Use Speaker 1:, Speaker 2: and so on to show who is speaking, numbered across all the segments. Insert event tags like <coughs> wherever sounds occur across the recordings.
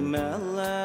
Speaker 1: melon.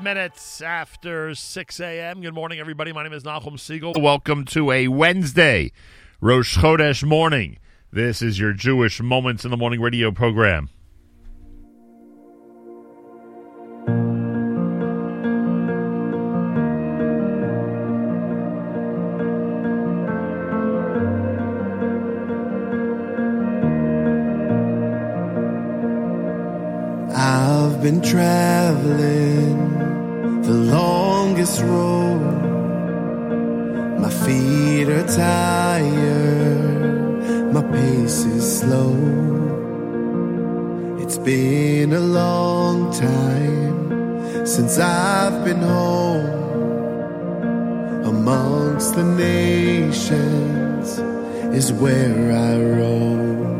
Speaker 2: Five minutes after 6 a.m. Good morning, everybody. My name is Nachum Segal. Welcome to a Wednesday, Rosh Chodesh morning. This is your Jewish Moments in the Morning radio program.
Speaker 3: I've been traveling longest road. My feet are tired, my pace is slow. It's been a long time since I've been home amongst the nations is where I roam.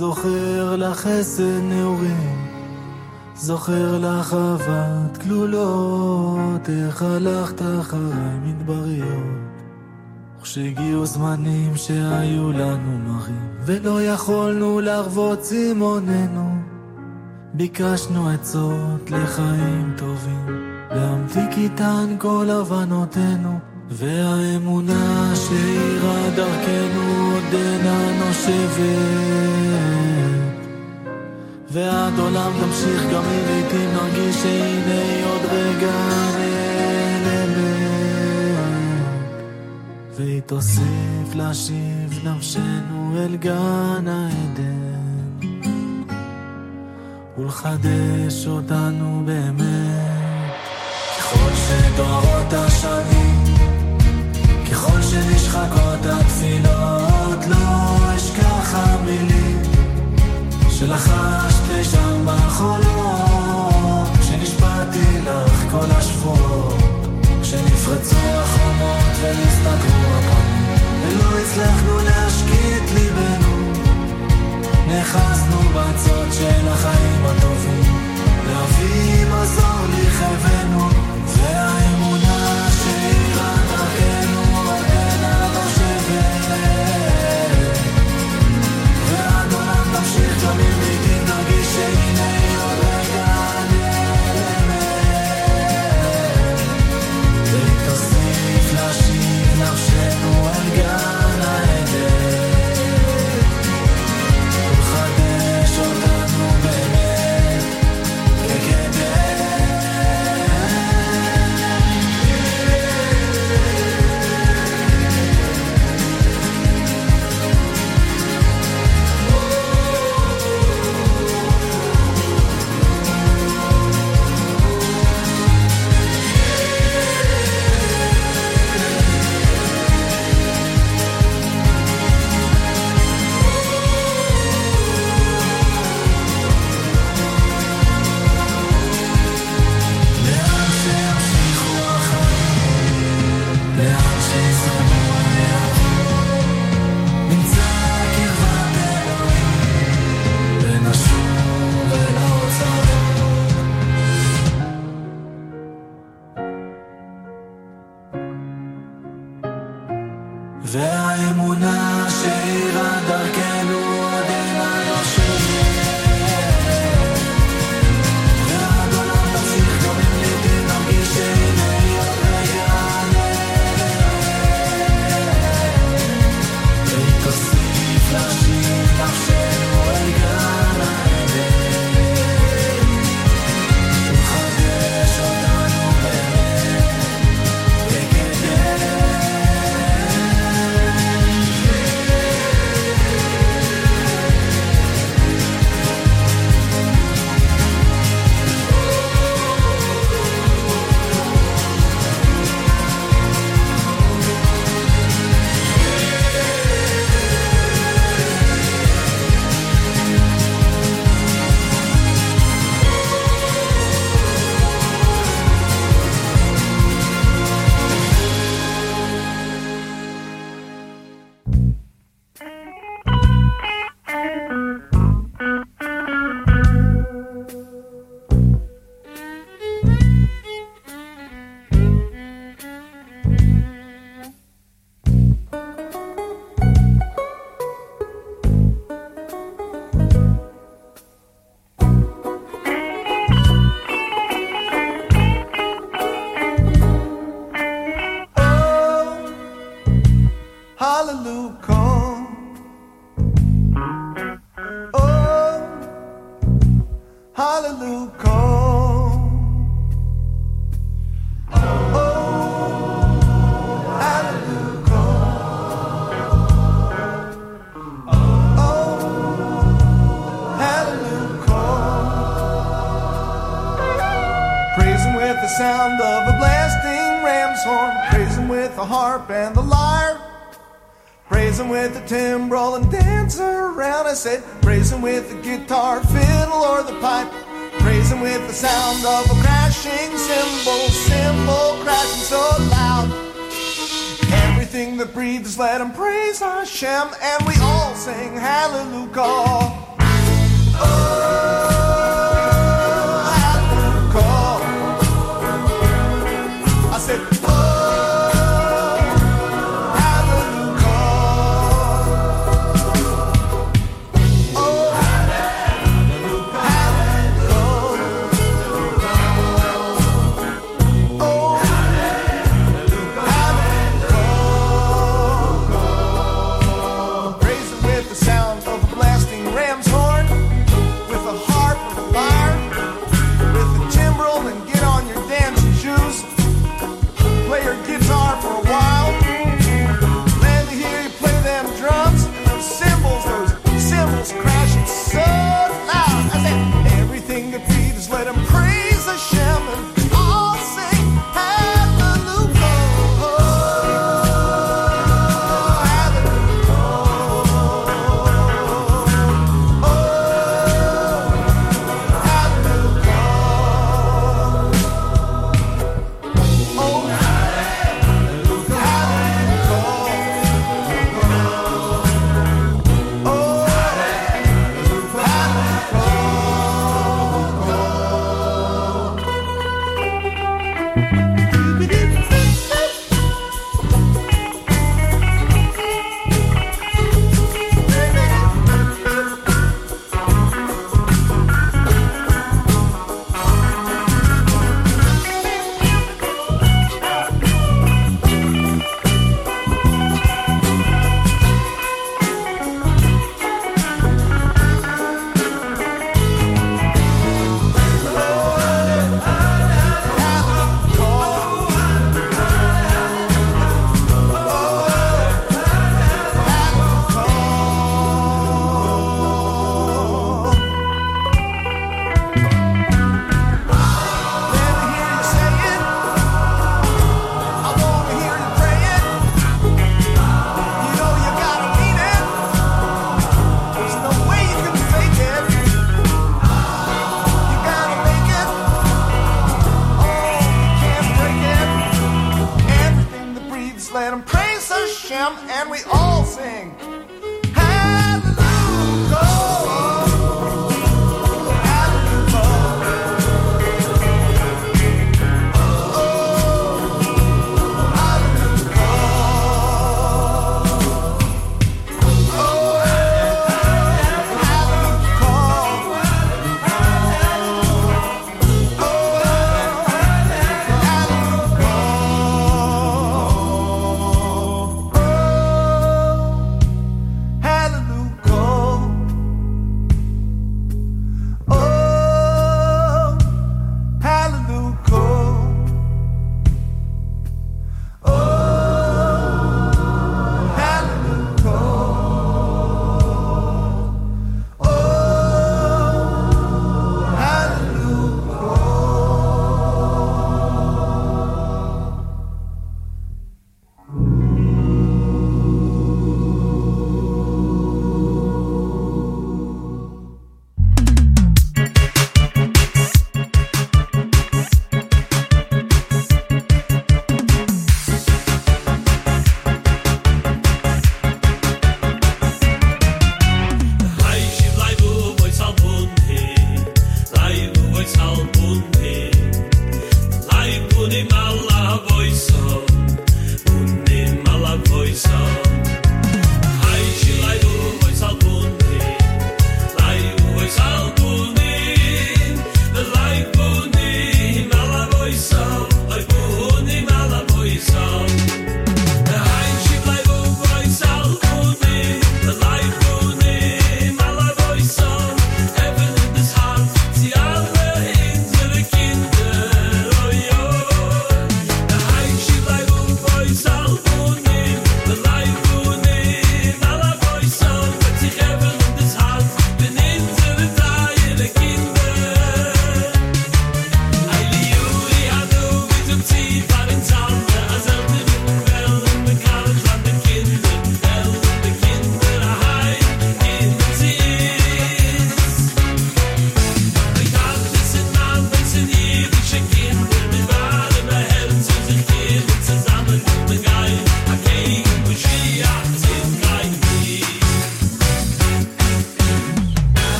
Speaker 4: זוכר לך חסד נעורים, זוכר לך אהבת כלולות, איך הלכת אחריי מדבריות. וכשהגיעו זמנים שהיו לנו מרים, ולא יכולנו להרוות צימוננו, ביקשנו עצות לחיים טובים, להמתיק איתן כל הבנותינו, והאמונה שאירה דרכנו עודנה נושבת. ועד עולם תמשיך גם אם לעיתים נרגיש שהנה עוד רגע נעלמת. והיא תוסיף להשיב נפשנו אל גן העדן. ולחדש אותנו באמת. ככל שדורות השנים ככל שנשחקות התפילות לא אשכח המילים שלחשת שם בחולות. שנשבעתי לך כל השבועות שנפרצו החומות ונסתתרו הפנים ולא הצלחנו להשקיט ליבנו. נאחזנו בצד של החיים הטובים להביא מזור לכאבנו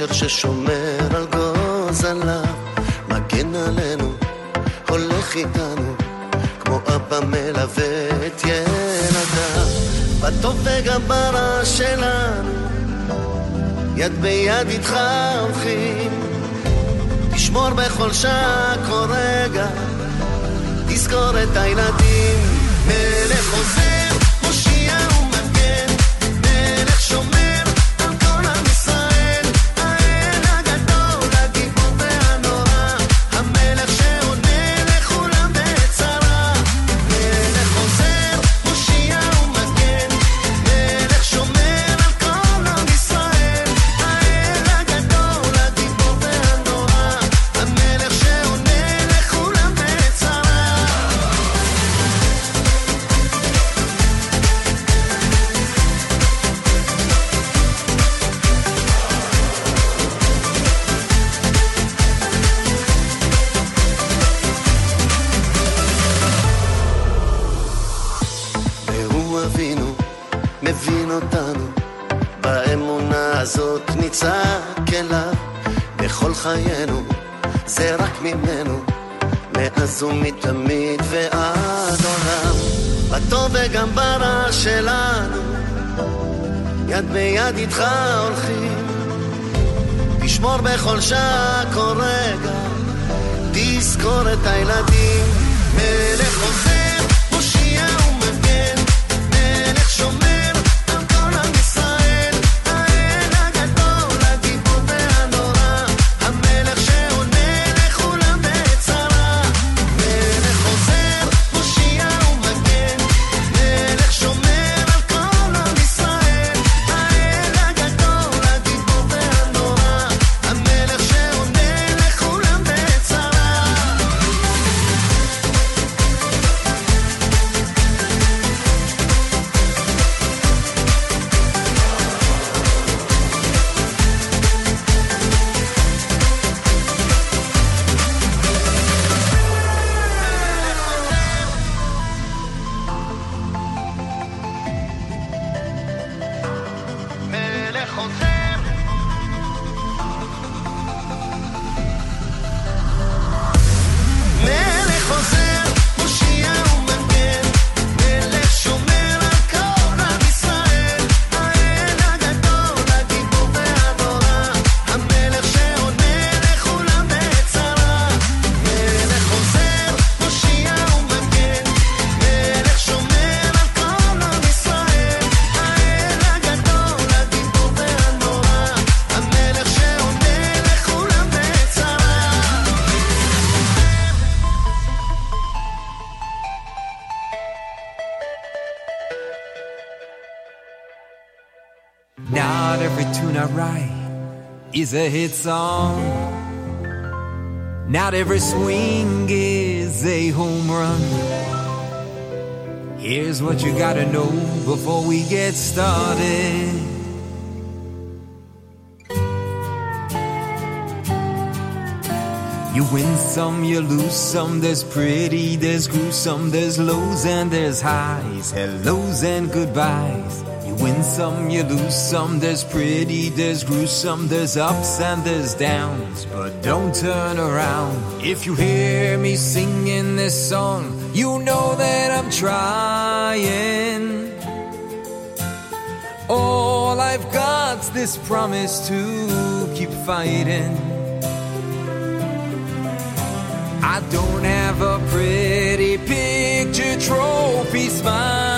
Speaker 5: נשר ששומר על גוזלה, מגן עלינו, הולך איתנו, כמו אבא מלווה את ילדיו. בטוב וגם ברע שלנו, יד ביד איתך הולכים, תשמור בכל שעה, כל רגע, תזכור את הילדים, מלך עוזר. יחד איתך הולכים. תשמור בכל שעה כל רגע, תזכור את הילדים, מלך
Speaker 6: עוזר is a hit song. Not every swing is a home run. Here's what you gotta know before we get started. You win some, you lose some. There's pretty, there's gruesome, there's lows and there's highs, hellos and goodbyes. Win some, you lose some. There's pretty, there's gruesome, there's ups and there's downs. But don't turn around. If you hear me singing this song, you know that I'm trying. All I've got's this promise to keep fighting. I don't have a pretty picture trophy smiling.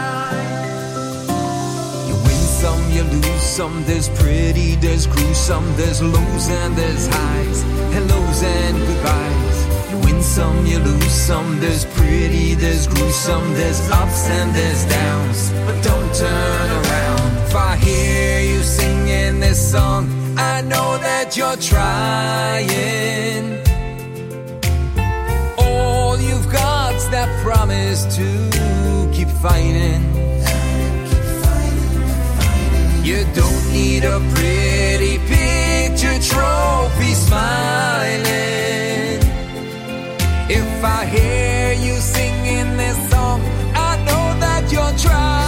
Speaker 6: some. There's pretty, there's gruesome, there's lows and there's highs, hellos and goodbyes. You win some, you lose some. There's pretty, there's gruesome, there's ups and there's downs. But don't turn around. If I hear you singing this song, I know that you're trying. All you've got's that promise to keep fighting. Need a pretty picture trophy smiling. If I hear you singing this song, I know that you're trying.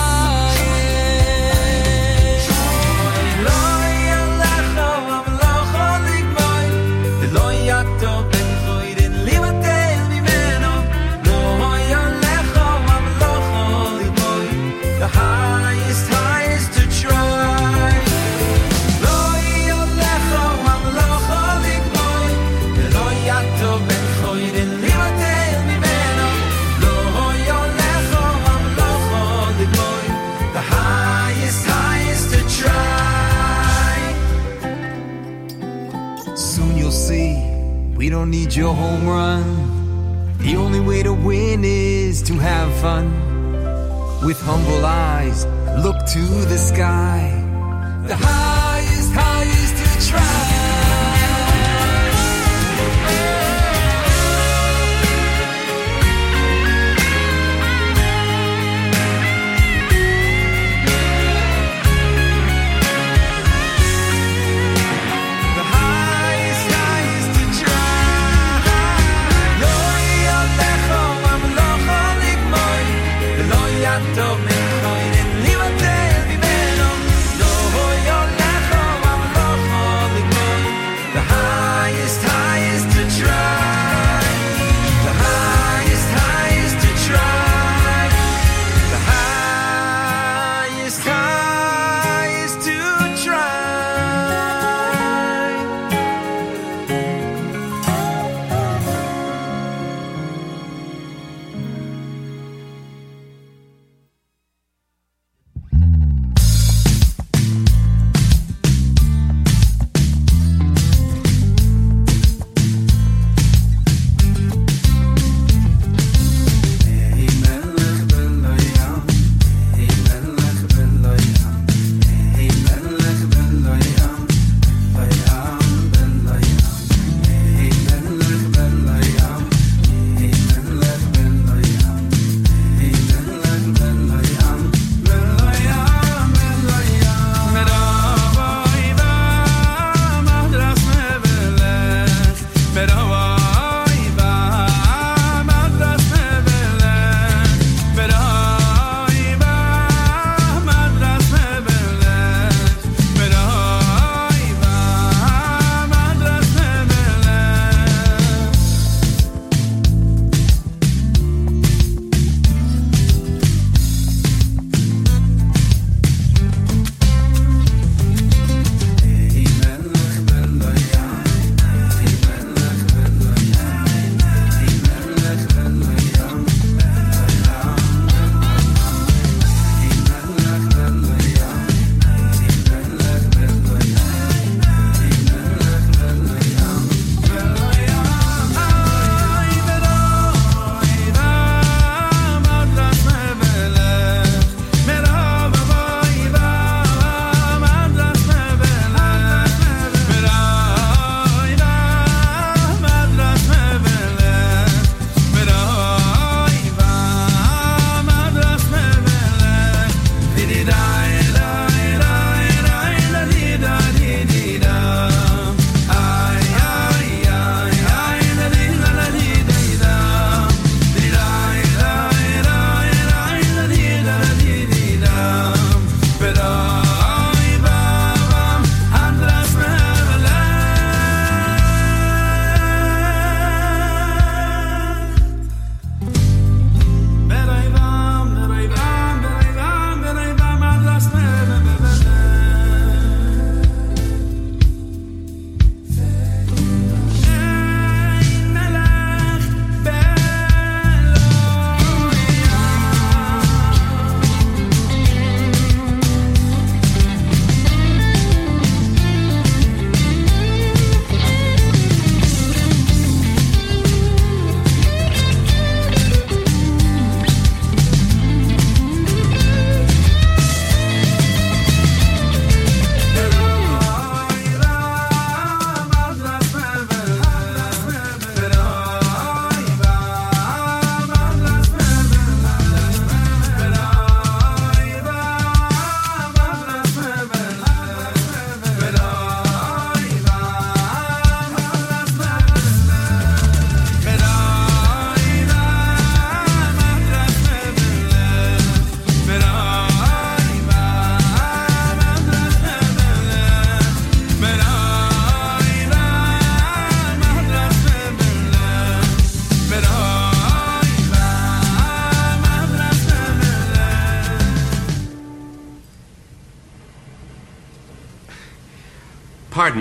Speaker 6: Don't need your home run. The only way to win is to have fun. With humble eyes, look to the sky. The highest,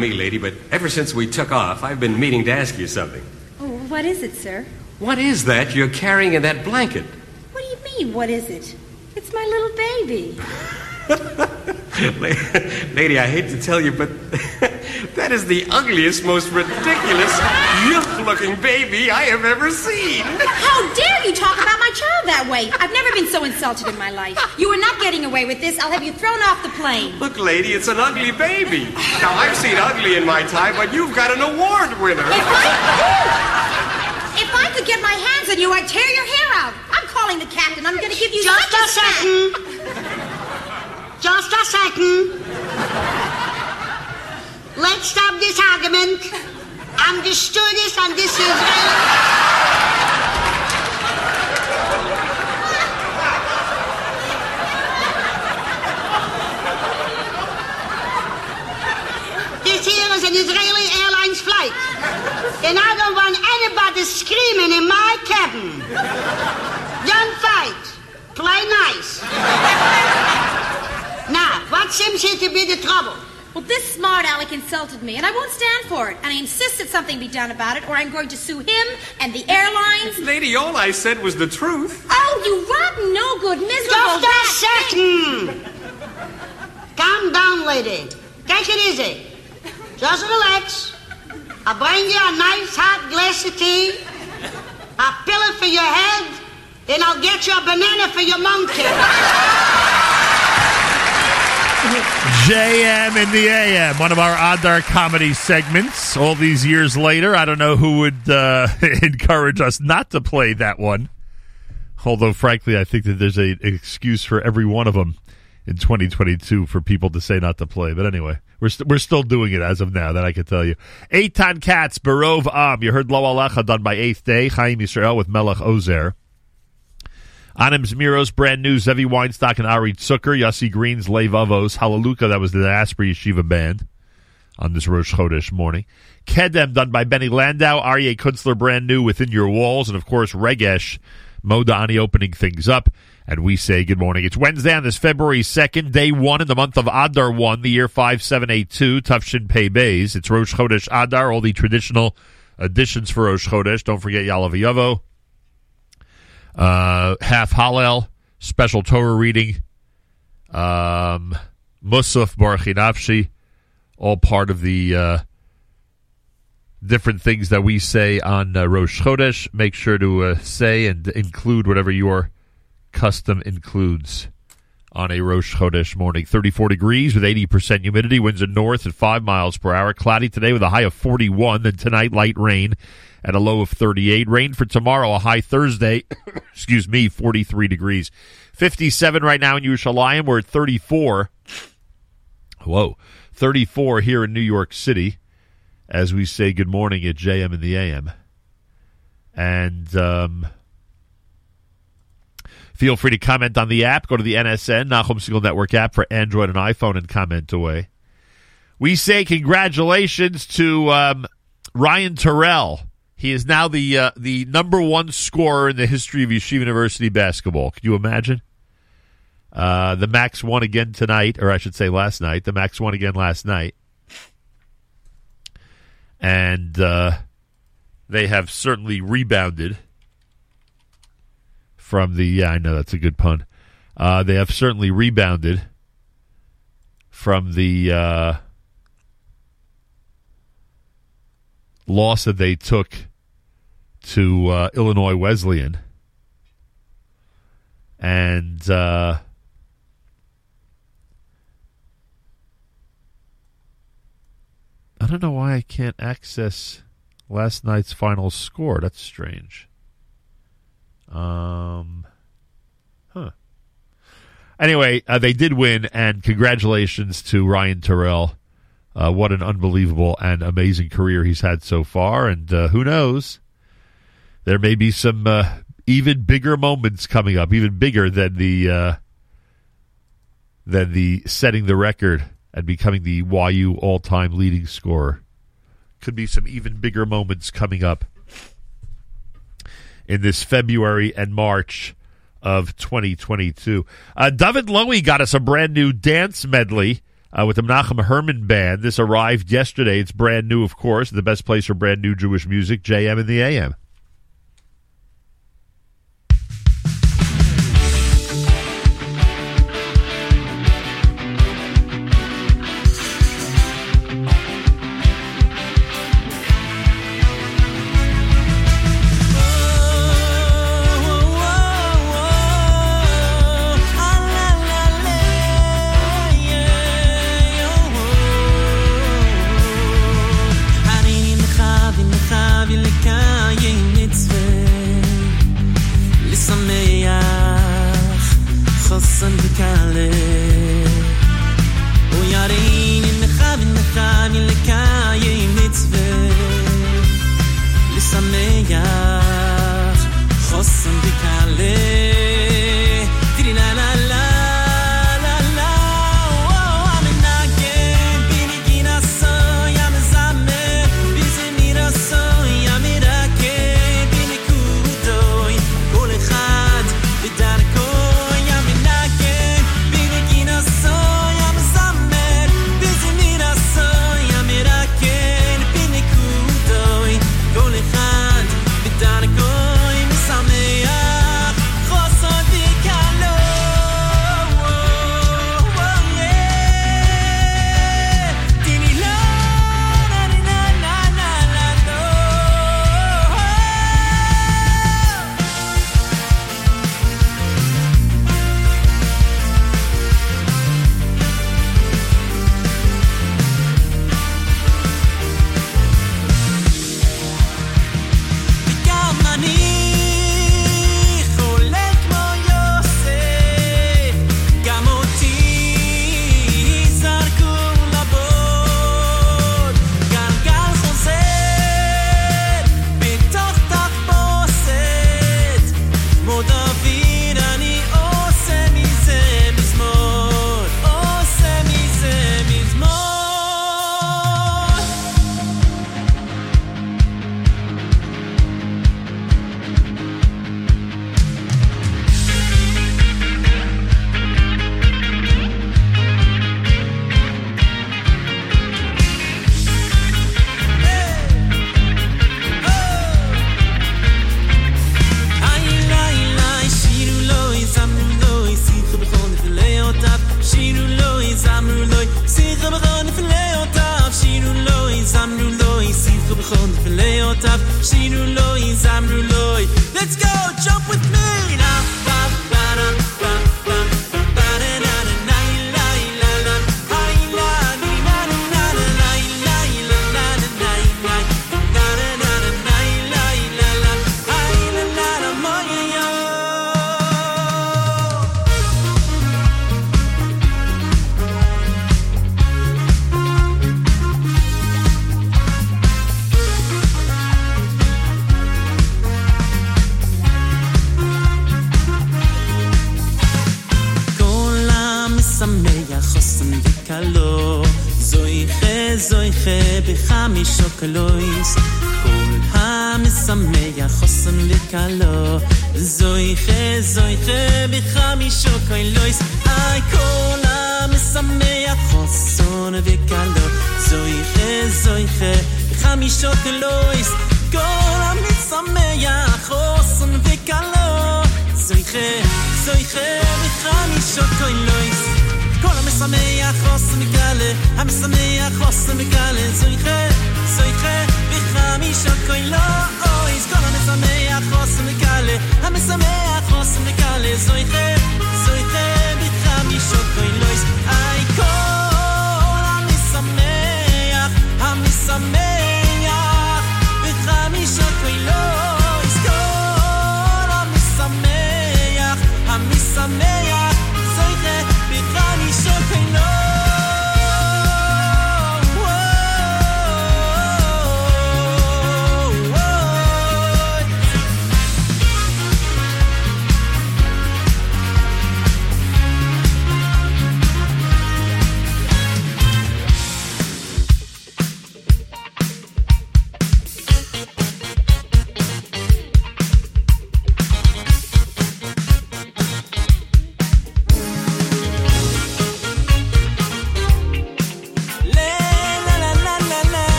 Speaker 7: me, lady, but ever since we took off, I've been meaning to ask you something.
Speaker 8: Oh, what is it, sir?
Speaker 7: What is that you're carrying in that blanket?
Speaker 8: What do you mean, what is it? It's my little baby. <laughs>
Speaker 7: Lady, I hate to tell you, but that is the ugliest, most ridiculous, yuck-looking baby I have ever seen.
Speaker 8: How dare you talk about my child that way? I've never been so insulted in my life. You are not getting away with this. I'll have you thrown off the plane.
Speaker 7: Look, lady, it's an ugly baby. Now, I've seen ugly in my time, but you've got an award winner.
Speaker 8: If I, could, if I could get my hands on you, I'd tear your hair out. I'm calling the captain. I'm going to give you
Speaker 9: Just
Speaker 8: such
Speaker 9: a
Speaker 8: smack.
Speaker 9: second. Just a second. This argument. The stewardess on this Israeli. This here is an Israeli Airlines flight. And I don't want anybody screaming in my cabin. Don't fight. Play nice. Now, what seems here to be the trouble?
Speaker 8: Well, this smart aleck insulted me, and I won't stand for it. And I insist that something be done about it, or I'm going to sue him and the airlines.
Speaker 7: Lady, all I said was the truth.
Speaker 8: Oh, you rotten, no good, miserable.
Speaker 9: Just a
Speaker 8: rat.
Speaker 9: second. Calm down, lady. Take it easy. Just relax. I'll bring you a nice hot glass of tea, a pillow for your head, and I'll get you a banana for your monkey.
Speaker 2: JM in the AM, one of our Adar comedy segments. All these years later, I don't know who would uh, <laughs> encourage us not to play that one. Although, frankly, I think that there's a, an excuse for every one of them in 2022 for people to say not to play. But anyway, we're st- we're still doing it as of now. That I can tell you. Eitan Katz, Barov Am. You heard Lo Alecha done by Eighth Day. Chaim Yisrael with Melech Ozer. Anim Zmiros, brand new, Zevi Weinstock and Ari Zucker, Yossi Green's Levavos, Hallelujah, that was the Asprey Yeshiva band on this Rosh Chodesh morning. Kedem, done by Benny Landau, Aryeh Kunstler, brand new, Within Your Walls, and of course, Regesh, Modani opening things up. And we say good morning. It's Wednesday on this February 2nd, day one in the month of Adar 1, the year 5782, Tufshin Pei Bays. It's Rosh Chodesh Adar, all the traditional additions for Rosh Chodesh. Don't forget Yaaleh V'yavo uh, half Hallel, special Torah reading, um, Musaf Baruch all part of the uh, different things that we say on uh, Rosh Chodesh. Make sure to uh, say and include whatever your custom includes on a Rosh Chodesh morning. 34 degrees with 80% humidity, winds are north at 5 miles per hour. Cloudy today with a high of 41, then tonight light rain at a low of 38. Rain for tomorrow, a high Thursday, <coughs> excuse me, 43 degrees. 57 right now in Yerushalayim. We're at 34. Whoa. 34 here in New York City as we say good morning at JM in the AM. And um, feel free to comment on the app. Go to the NSN, Nachum Segal Network app for Android and iPhone and comment away. We say congratulations to um, Ryan Terrell. He is now the uh, the number one scorer in the history of Yeshiva University basketball. Can you imagine? Uh, the Macs won again tonight, or I should say last night. The Macs won again last night. And uh, they have certainly rebounded from the. Yeah, I know that's a good pun. Uh, they have certainly rebounded from the uh, loss that they took to uh, Illinois Wesleyan. And uh, I don't know why I can't access last night's final score. That's strange. Um, huh. Anyway, uh, they did win, and congratulations to Ryan Terrell. Uh, what an unbelievable and amazing career he's had so far, and uh, who knows? There may be some uh, even bigger moments coming up, even bigger than the uh, than the setting the record and becoming the YU all-time leading scorer. Could be some even bigger moments coming up in this February and March of 2022. Uh, David Lowy got us a brand new dance medley
Speaker 10: uh, with the Menachem Herman Band. This arrived yesterday. It's brand new, of course. The best place for brand new Jewish music, JM and the AM.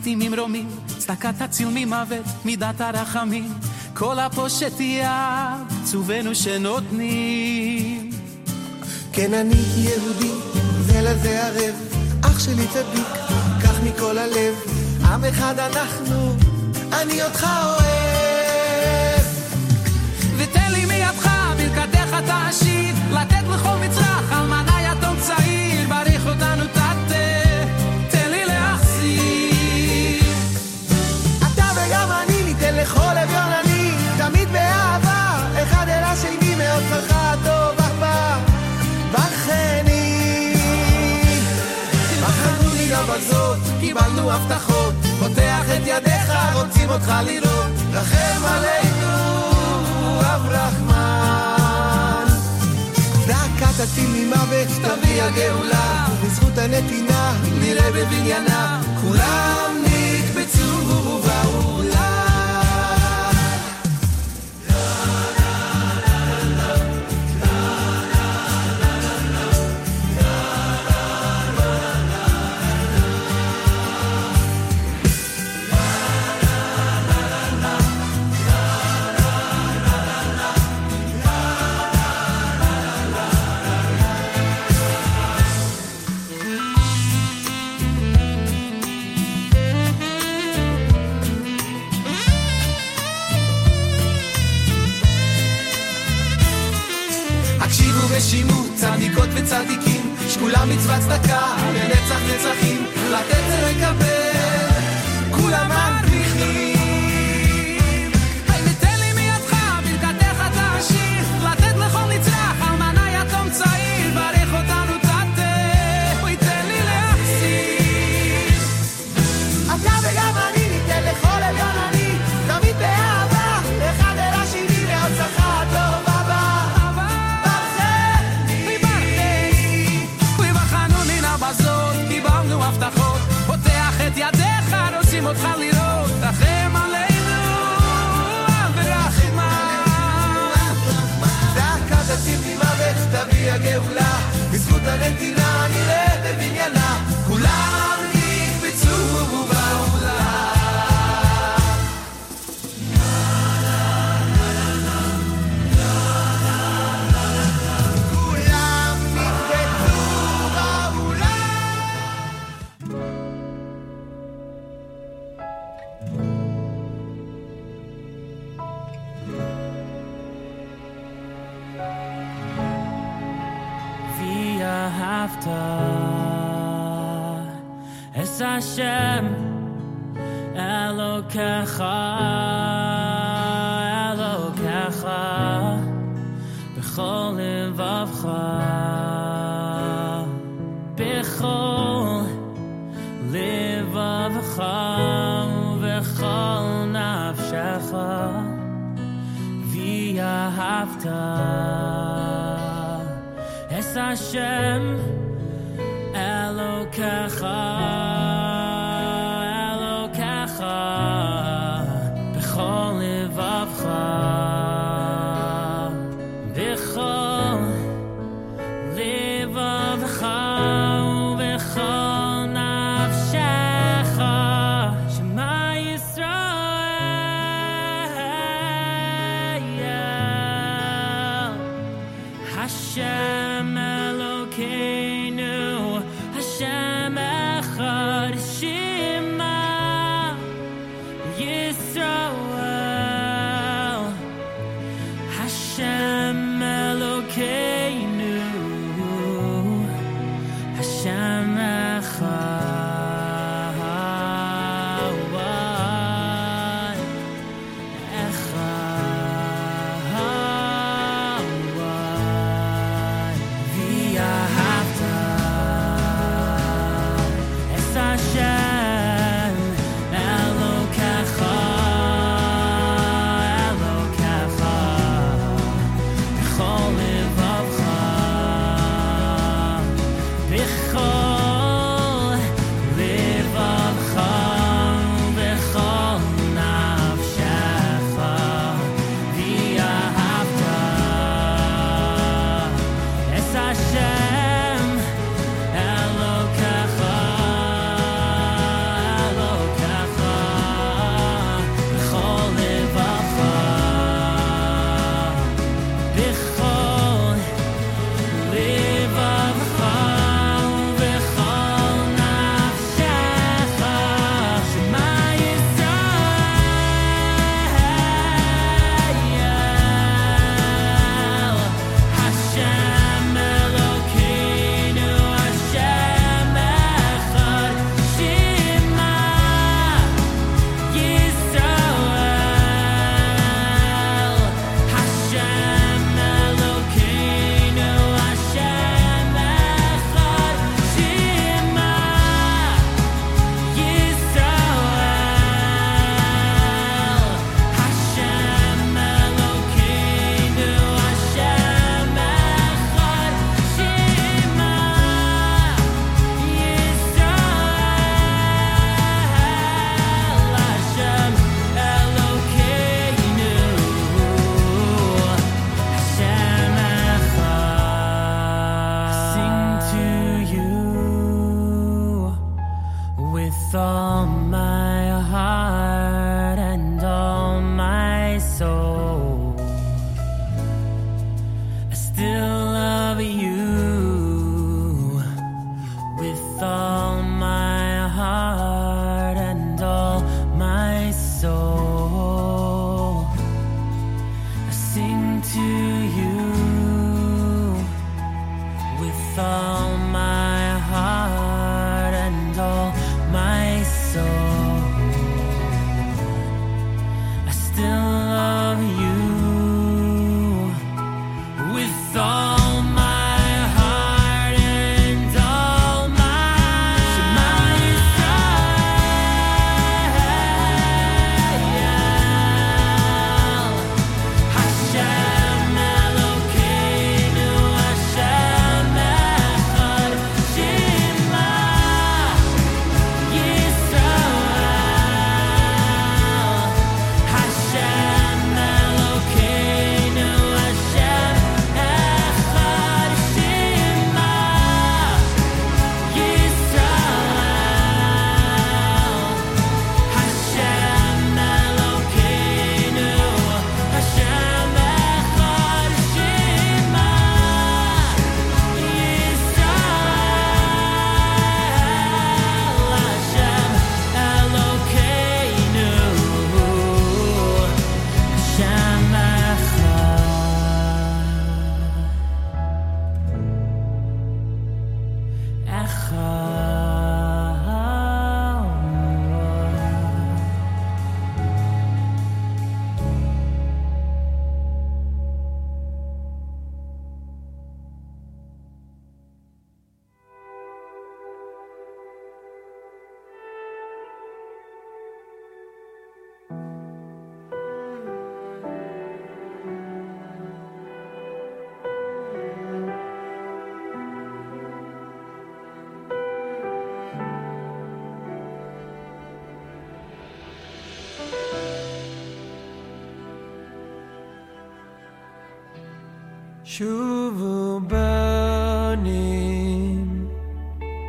Speaker 11: אותי
Speaker 12: ממרומים, צדקת הציל ממוות, מידת הרחמים, כל הפושט יד, צובנו שנותנים.
Speaker 10: כן אני יהודי, זה לזה ערב, אח שלי צדיק, קח מכל הלב, עם אחד אנחנו, אני אותך אוהב. רוצים אותך לראות, רחם עלינו, אב רחמן. דקת עתים ממוות, תביא הגאולה, בזכות הנתינה, נראה בבניינה, כולם נקבצו
Speaker 13: ובאו לה. es Hashem Elokecha Elokecha B'chol livavcha B'chol livavcha V'chol nafshecha V'yahavta. Es Hashem Elokecha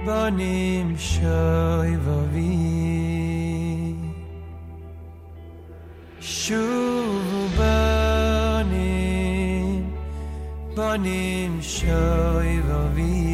Speaker 13: בונים שוי ובי שוב בונים בונים שוי ובי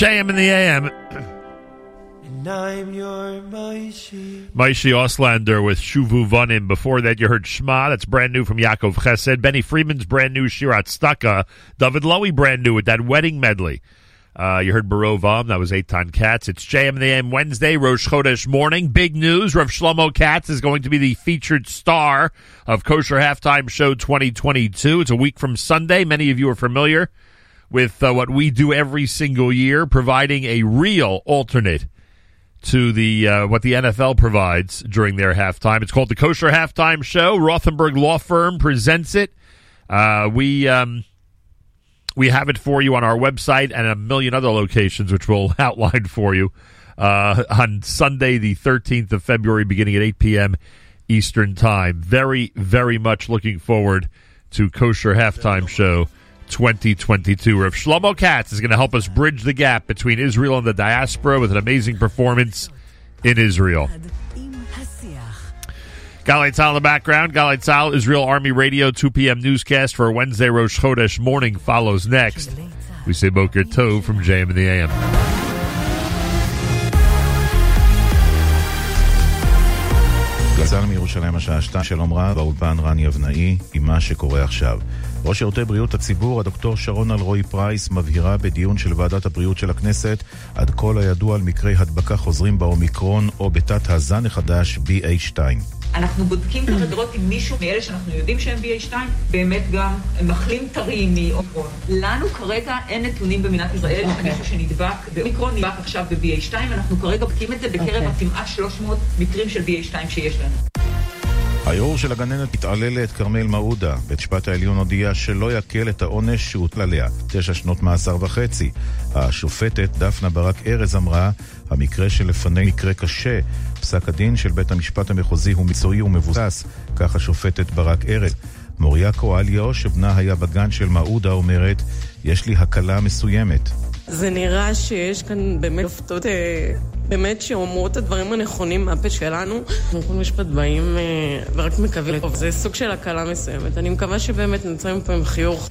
Speaker 2: JM in the AM.
Speaker 13: and I'm your Maishi.
Speaker 2: Maishi Auslander with Shuvu Vanim. Before that, you heard Shema. That's brand new from Yaakov Chesed. Benny Freeman's brand new Shirat Staka. David Lowy brand new with that wedding medley. Uh, you heard Barovam. That was Eitan Katz. It's JM in the AM Wednesday, Rosh Chodesh morning. Big news. Rav Shlomo Katz is going to be the featured star of Kosher Halftime Show 2022. It's a week from Sunday. Many of you are familiar with uh, what we do every single year, providing a real alternate to the uh, what the NFL provides during their halftime. It's called the Kosher Halftime Show. Rothenberg Law Firm presents it. Uh, we um, we have it for you on our website and a million other locations, which we'll <laughs> outline for you uh, on Sunday, the 13th of February, beginning at 8 p.m. Eastern Time. Very, very much looking forward to Kosher Halftime Show 2022. Rav Shlomo Katz is going to help us bridge the gap between Israel and the diaspora with an amazing performance in Israel. Galay Tzal in the background. Galay Tzal, Israel Army Radio, 2 p.m. newscast for Wednesday Rosh Chodesh morning follows next. We say Boker Tov from JM in the AM.
Speaker 14: גזל מירושלים השעה 2, שלום רב, באולפן רן יבנאי, עם מה שקורה עכשיו. ראש שירותי בריאות הציבור, הדוקטור שרון אלרועי פרייס, מבהירה בדיון של ועדת הבריאות של הכנסת עד כה הידוע על מקרי הדבקה חוזרים באומיקרון או בתת הזן החדש BA2.
Speaker 15: אנחנו בודקים כרגע לראות אם מישהו מאלה שאנחנו יודעים שהם BA2 באמת גם מחלים טרי מאומיקרון. לנו כרגע אין נתונים במדינת ישראל okay. מישהו שנדבק באומיקרון, נדבק עכשיו ב-BA2, אנחנו כרגע בודקים את זה בקרב okay. הכמעט 300 מקרים של BA2 שיש לנו.
Speaker 14: הערעור של הגננת מתעללת כרמל מעודה. בית המשפט העליון הודיע שלא יקל את העונש שהוטל עליה, תשע שנות מאסר וחצי. השופטת דפנה ברק ארז אמרה, המקרה שלפני מקרה קשה. פסק הדין של בית המשפט המחוזי הוא מקצועי ומבוסס, כך השופטת ברק ארז. מוריה קואליו, שבנה היה בגן של מעודה, אומרת, יש לי הקלה מסוימת.
Speaker 16: זה נראה שיש כאן באמת עובדות באמת שאומרות את הדברים הנכונים מהפה שלנו. אנחנו כל משפט באים אה, ורק מקווים לטוב. זה סוג של הקלה מסוימת. אני מקווה שבאמת נמצא מפה עם חיוך.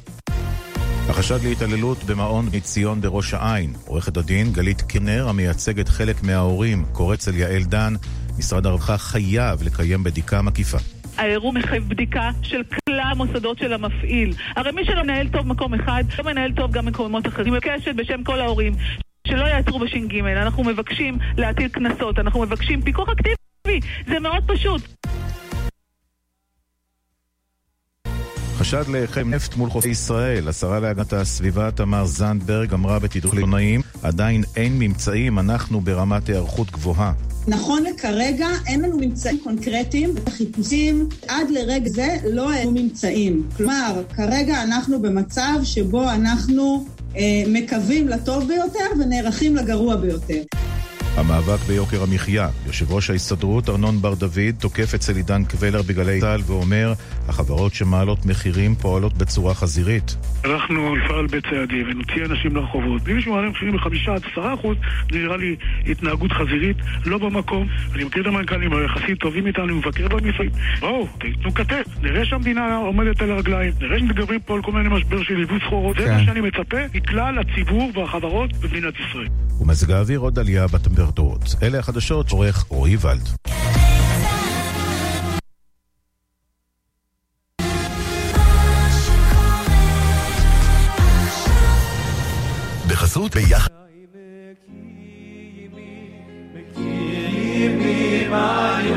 Speaker 14: החשד להתעללות במעון בני ציון בראש העין. עורכת הדין גלית קינר, המייצגת חלק מההורים, קוראת אצל יעל דן, משרד הרווחה חייב לקיים בדיקה מקיפה.
Speaker 17: הערעור מחייב בדיקה של כלל המוסדות של המפעיל. הרי מי שלא מנהל טוב מקום אחד, לא מנהל טוב גם מקומות אחרים. אני מבקשת בשם כל ההורים שלא יעצרו בש"ג. אנחנו מבקשים להטיל קנסות, אנחנו מבקשים פיקוח אקטיבי. זה מאוד פשוט.
Speaker 14: חשד לחם נפט מול חופי ישראל. השרה להגנת הסביבה תמר זנדברג אמרה בתדרוך לעיתונאים עדיין אין ממצאים, אנחנו ברמת היערכות גבוהה.
Speaker 18: נכון לכרגע אין לנו ממצאים קונקרטיים, החיפושים עד לרגע זה לא היו ממצאים. כלומר, כרגע אנחנו במצב שבו אנחנו מקווים לטוב ביותר ונערכים לגרוע ביותר.
Speaker 14: המאבק ביוקר המחיה. יושב ראש ההסתדרות ארנון בר דוד תוקף אצל עידן קבלר בגלי צה"ל ואומר החברות שמעלות מחירים פועלות בצורה חזירית.
Speaker 19: אנחנו נפעל בצעדים ונוציא אנשים לרחובות. אם מישהו מעלה מחירים בחמישה עד עשרה אחוז, זה נראה לי התנהגות חזירית, לא במקום. אני מכיר את המנכ"לים היחסית טובים איתנו, מבקר במפעלים. בואו, תיתנו כתף, נראה שהמדינה עומדת על הרגליים, נראה שמדברים פה על כל מיני משבר של יבוא סחורות. זה מה שאני מצפה מכלל הציבור והחברות במדינת ישראל.
Speaker 14: ומזג האוויר עוד עלייה בטמפרטורות. אלה החדשות, עורך רועי ולד.
Speaker 20: בחסות ביחד
Speaker 21: Lemae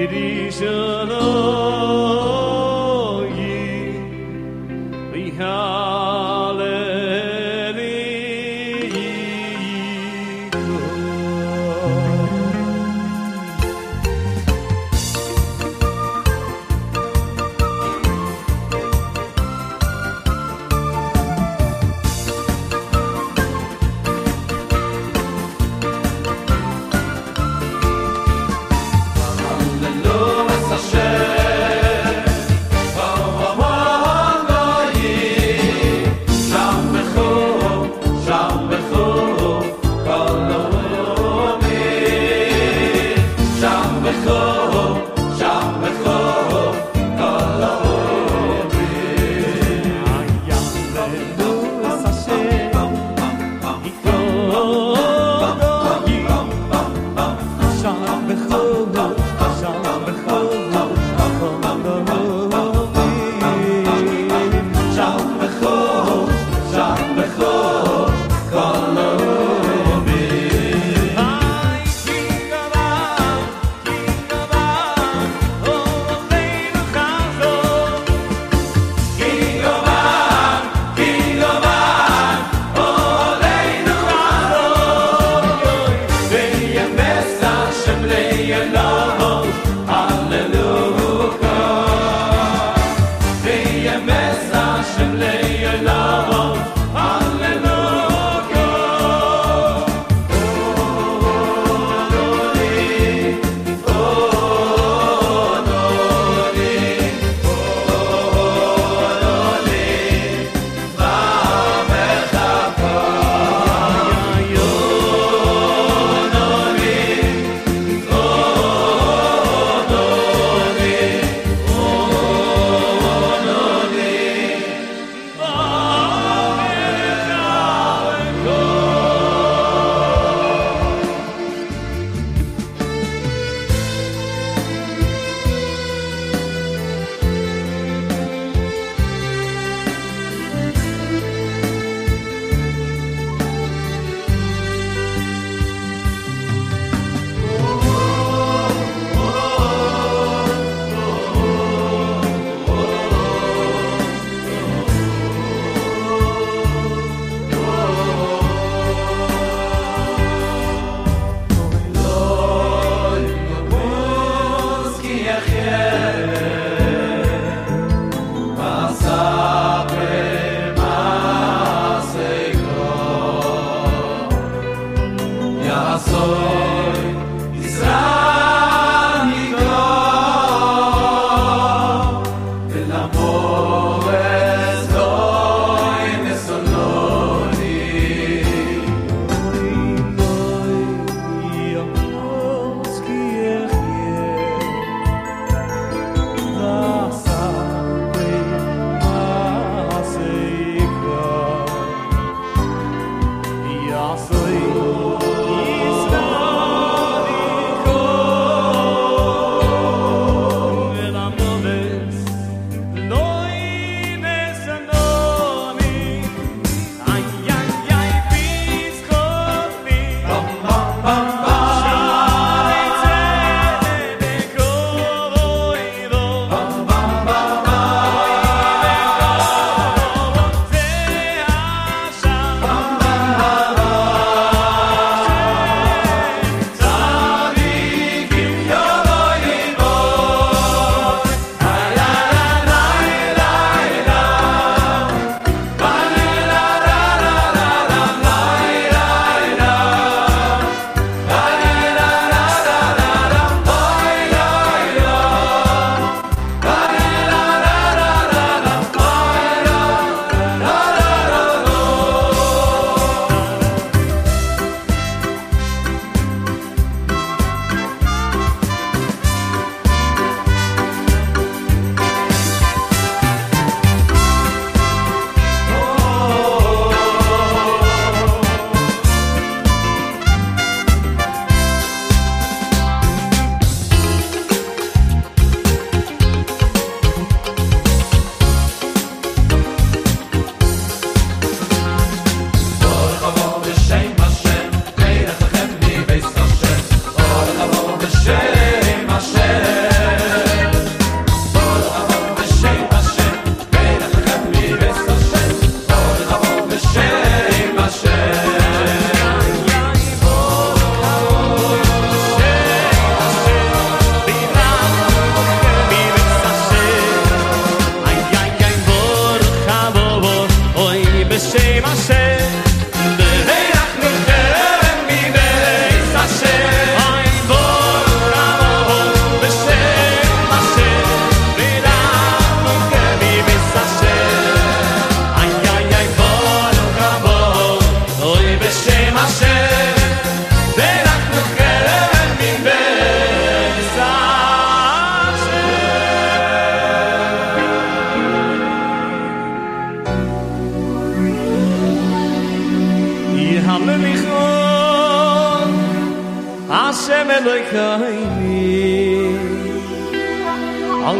Speaker 21: It is an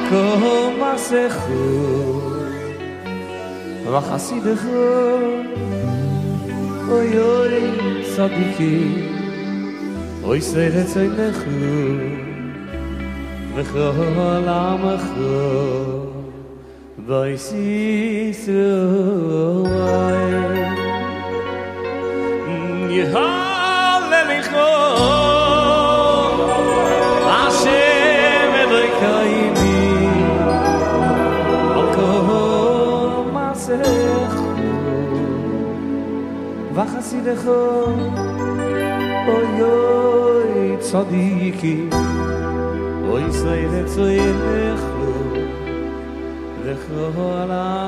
Speaker 21: kom a se khu va khasid khu oy oy sadiki oy se retsay ne khu ve khol am khu vay si ye ha sie de אוי o yo it sadiki o isay de so
Speaker 22: yeh de go ala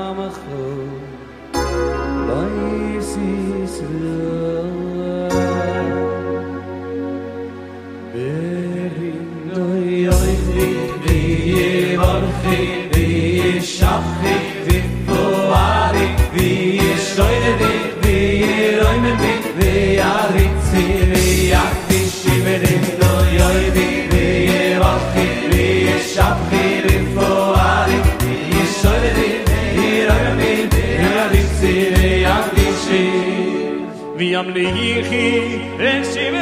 Speaker 22: יעמליחי
Speaker 2: איך, אכ שיב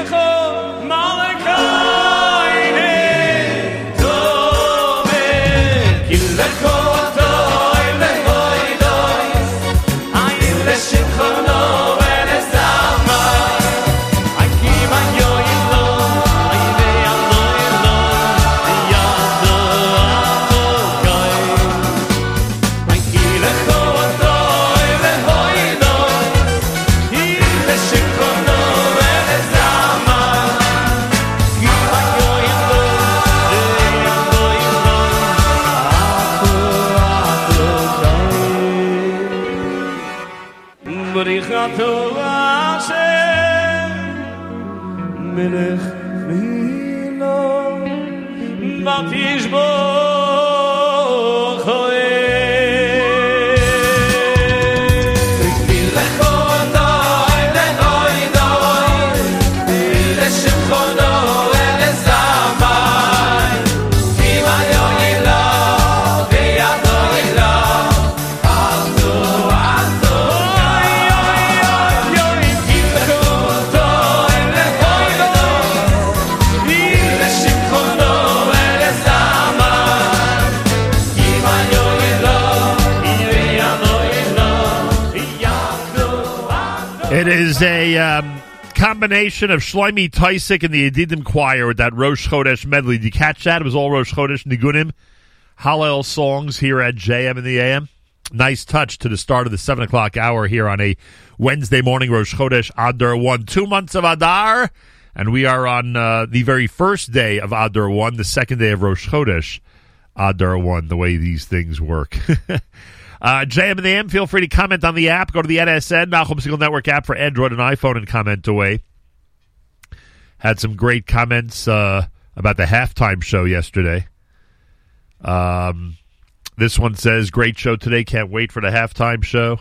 Speaker 2: um, combination of Shloime Taussig and the Yedidim Choir with that Rosh Chodesh medley. Did you catch that? It was all Rosh Chodesh Nigunim, Hallel songs here at JM in the AM. Nice touch to the start of the 7 o'clock hour here on a Wednesday morning, Rosh Chodesh Adar 1. Two months of Adar, and we are on uh, the very first day of Adar 1, the second day of Rosh Chodesh Adar 1, the way these things work. <laughs> Uh, JM and the M, feel free to comment on the app. Go to the NSN, Nachum Segal Network app for Android and iPhone and comment away. Had some great comments uh, about the halftime show yesterday. Um, this one says, Great show today. Can't wait for the halftime show.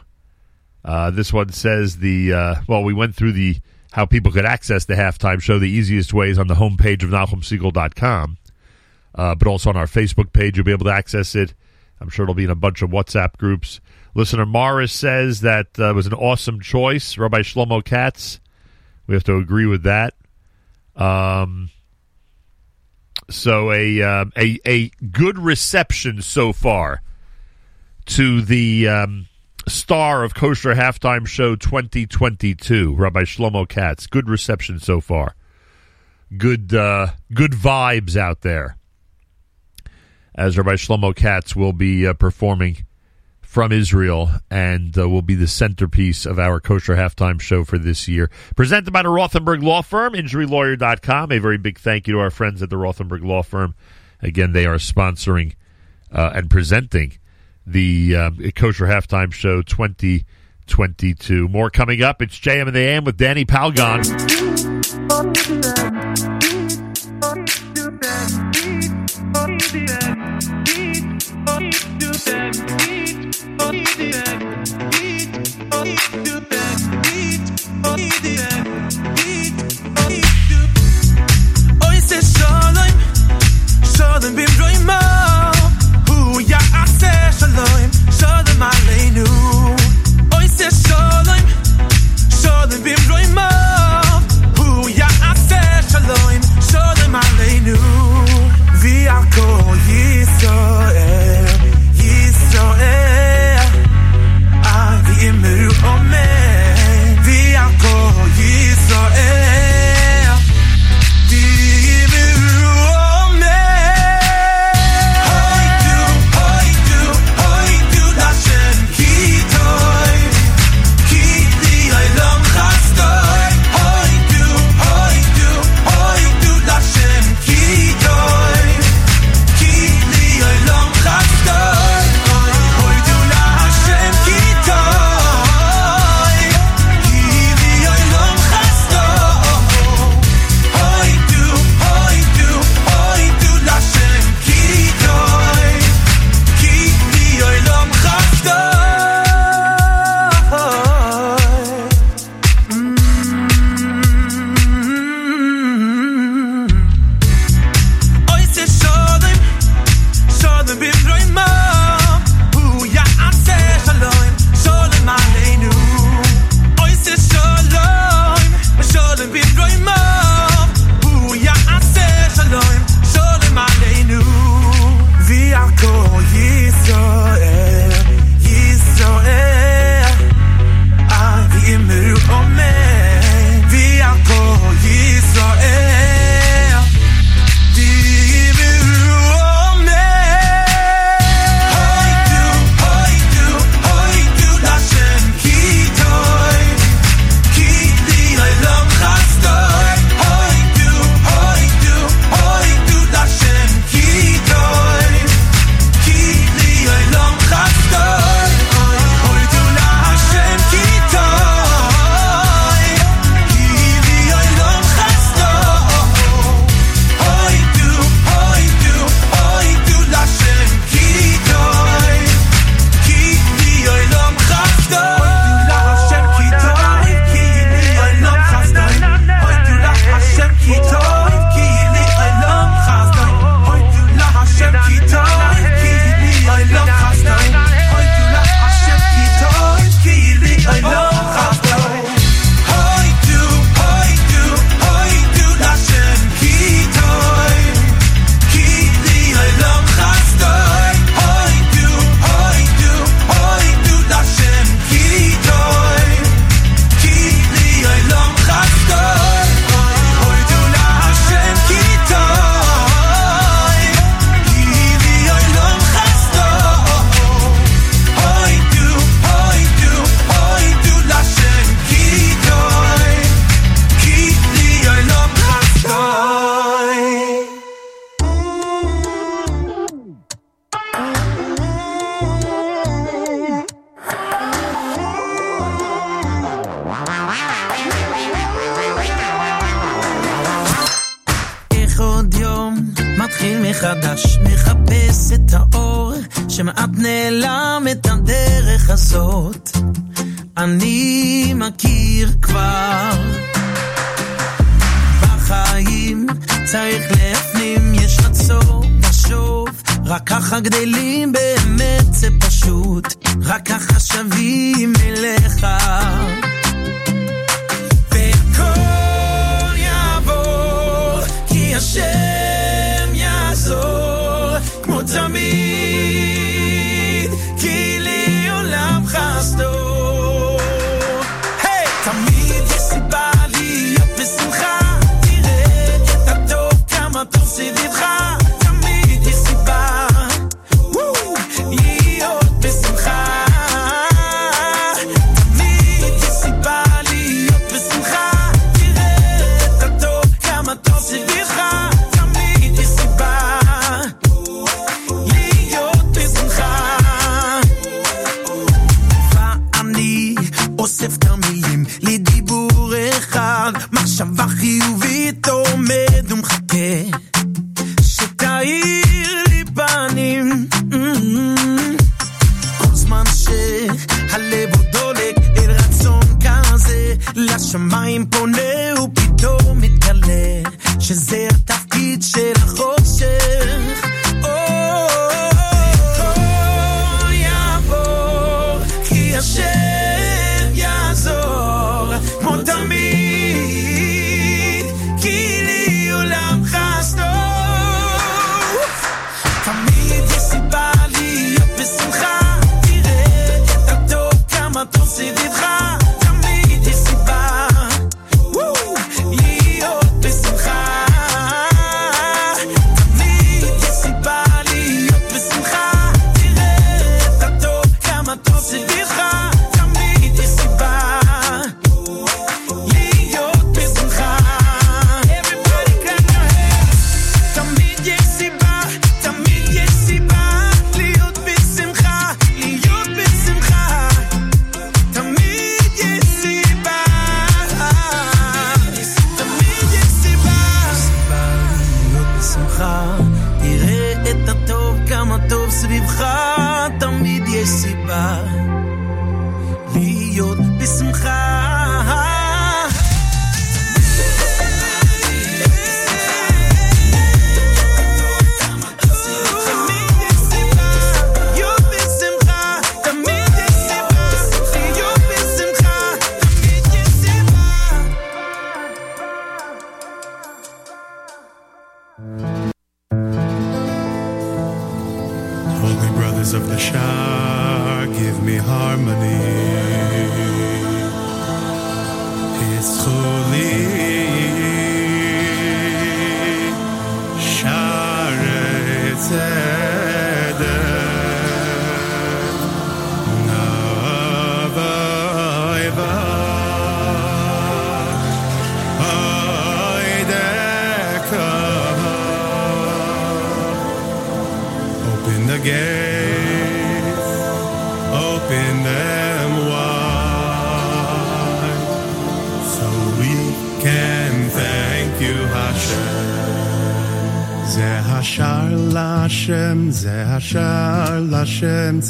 Speaker 2: Uh, this one says, the uh, well, we went through the how people could access the halftime show. The easiest way is on the homepage of NachumSegal.com, uh, but also on our Facebook page. You'll be able to access it. I'm sure it'll be in a bunch of WhatsApp groups. Listener Morris says that uh, was an awesome choice, Rabbi Shlomo Katz. We have to agree with that. Um, so a um, a a good reception so far to the um, star of Kosher Halftime Show 2022, Rabbi Shlomo Katz. Good reception so far. Good uh, good vibes out there as Rabbi Shlomo Katz will be uh, performing from Israel and uh, will be the centerpiece of our kosher halftime show for this year. Presented by the Rothenberg Law Firm, injurylawyer.com. A very big thank you to our friends at the Rothenberg Law Firm. Again, they are sponsoring uh, and presenting the um, kosher halftime show 2022. More coming up. It's JM and the AM with Danny Palgon.
Speaker 22: Oy se shalom, shalom bim roima.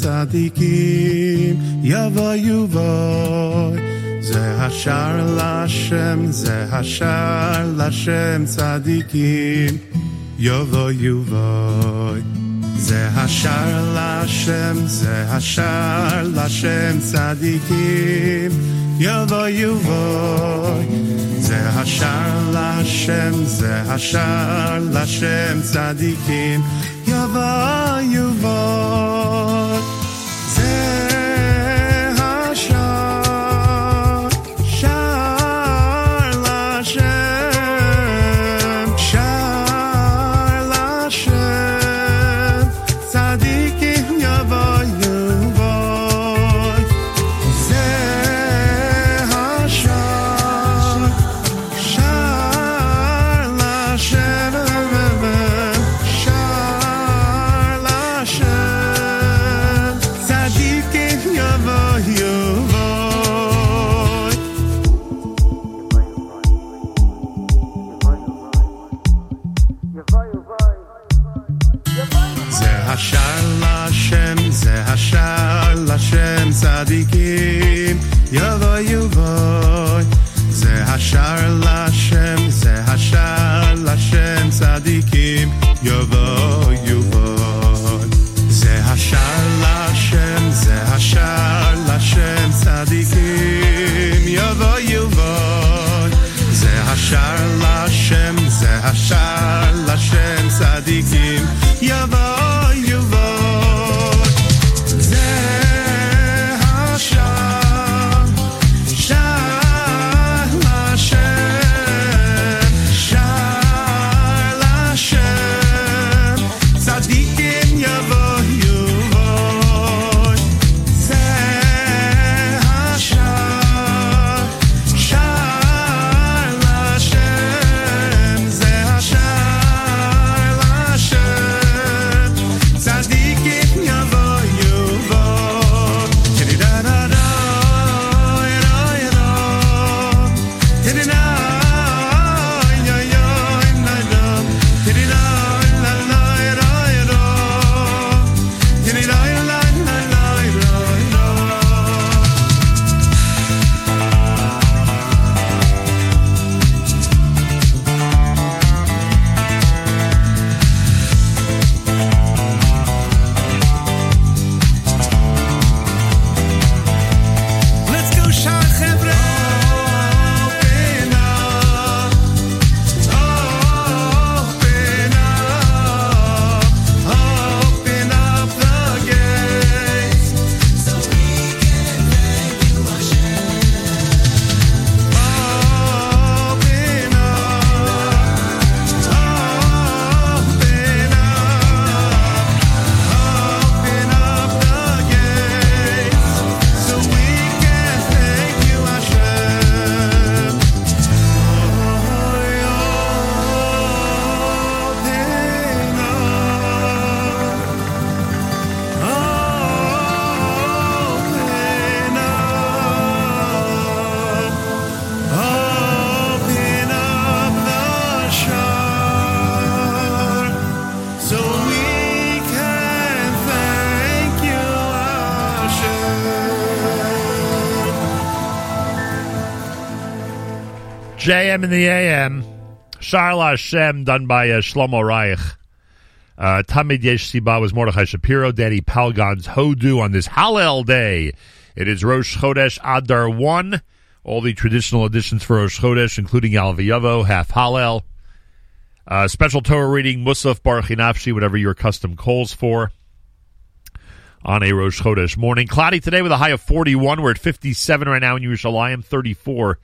Speaker 3: הצדיקים יבוא יובוי זה השער לשם, זה השער לשם צדיקים יבוא יובוי זה השער לשם, זה השער לשם צדיקים יבוא יובוי זה השער לשם, זה השער לשם צדיקים יבוא
Speaker 2: JM in the AM. Sharla Hashem, done by uh, Shlomo Reich. Uh, Tamid Yesh Siba was Mordechai Shapiro, Danny Palgon's Hodu on this Hallel day. It is Rosh Chodesh Adar 1. All the traditional editions for Rosh Chodesh, including Yaaleh V'yavo, half Hallel. Uh, special Torah reading, Musaf Baruch Nafshi, whatever your custom calls for. On a Rosh Chodesh morning. Cloudy today with a high of 41. We're at 57 right now in Yerushalayim, 34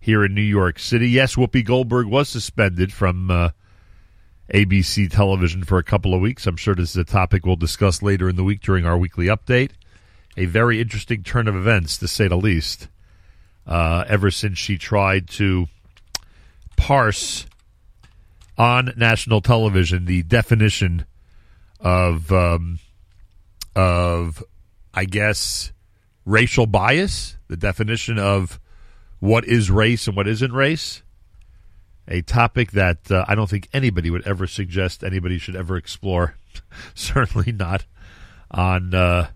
Speaker 2: here in New York City. Yes, Whoopi Goldberg was suspended from uh, ABC television for a couple of weeks. I'm sure this is a topic we'll discuss later in the week during our weekly update. A very interesting turn of events, to say the least, uh, ever since she tried to parse on national television the definition of, um, of I guess, racial bias, the definition of what is race and what isn't race. A topic that uh, I don't think anybody would ever suggest anybody should ever explore. <laughs> Certainly not on uh,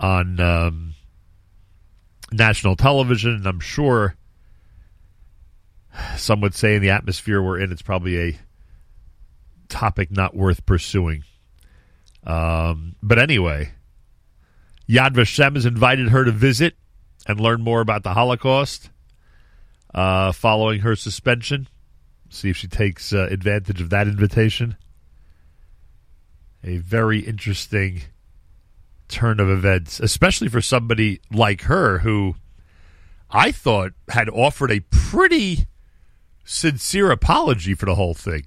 Speaker 2: on um, national television. And I'm sure some would say in the atmosphere we're in, it's probably a topic not worth pursuing. Um, but anyway, Yad Vashem has invited her to visit and learn more about the Holocaust uh, following her suspension. See if she takes uh, advantage of that invitation. A very interesting turn of events, especially for somebody like her who I thought had offered a pretty sincere apology for the whole thing.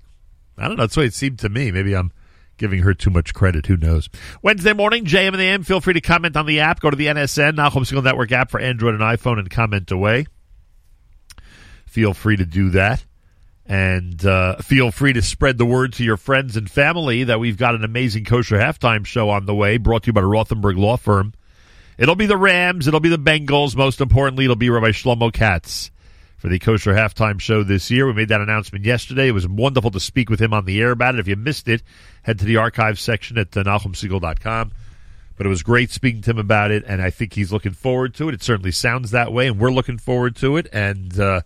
Speaker 2: I don't know. That's the way it seemed to me. Maybe I'm giving her too much credit. Who knows? Wednesday morning, JM and AM. Feel free to comment on the app. Go to the NSN, Nachum Segal Network app for Android and iPhone and comment away. Feel free to do that. And uh, feel free to spread the word to your friends and family that we've got an amazing kosher halftime show on the way, brought to you by the Rothenberg Law Firm. It'll be the Rams, it'll be the Bengals. Most importantly, it'll be Rabbi Shlomo Katz for the kosher halftime show this year. We made that announcement yesterday. It was wonderful to speak with him on the air about it. If you missed it, head to the archive section at uh. But it was great speaking to him about it, and I think he's looking forward to it. It certainly sounds that way, and we're looking forward to it. And uh,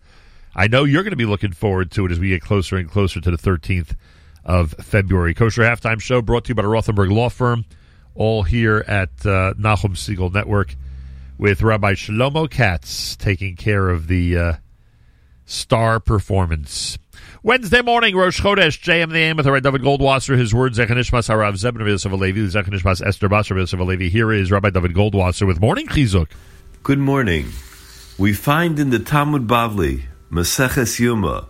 Speaker 2: I know you're going to be looking forward to it as we get closer and closer to the 13th of February. Kosher Halftime Show brought to you by the Rothenberg Law Firm, all here at uh, Nachum Segal Network with Rabbi Shlomo Katz taking care of the uh, star performance. Wednesday morning, Rosh Chodesh, JM the AM with Rabbi David Goldwasser. His words, Zechanishmas Harav Zebn Yosef Alevi, Zechanishmas Esther Basar Yosef Alevi. Here is Rabbi David Goldwasser with Morning Chizuk.
Speaker 23: Good morning. We find in the Talmud Bavli, Maseches Yoma,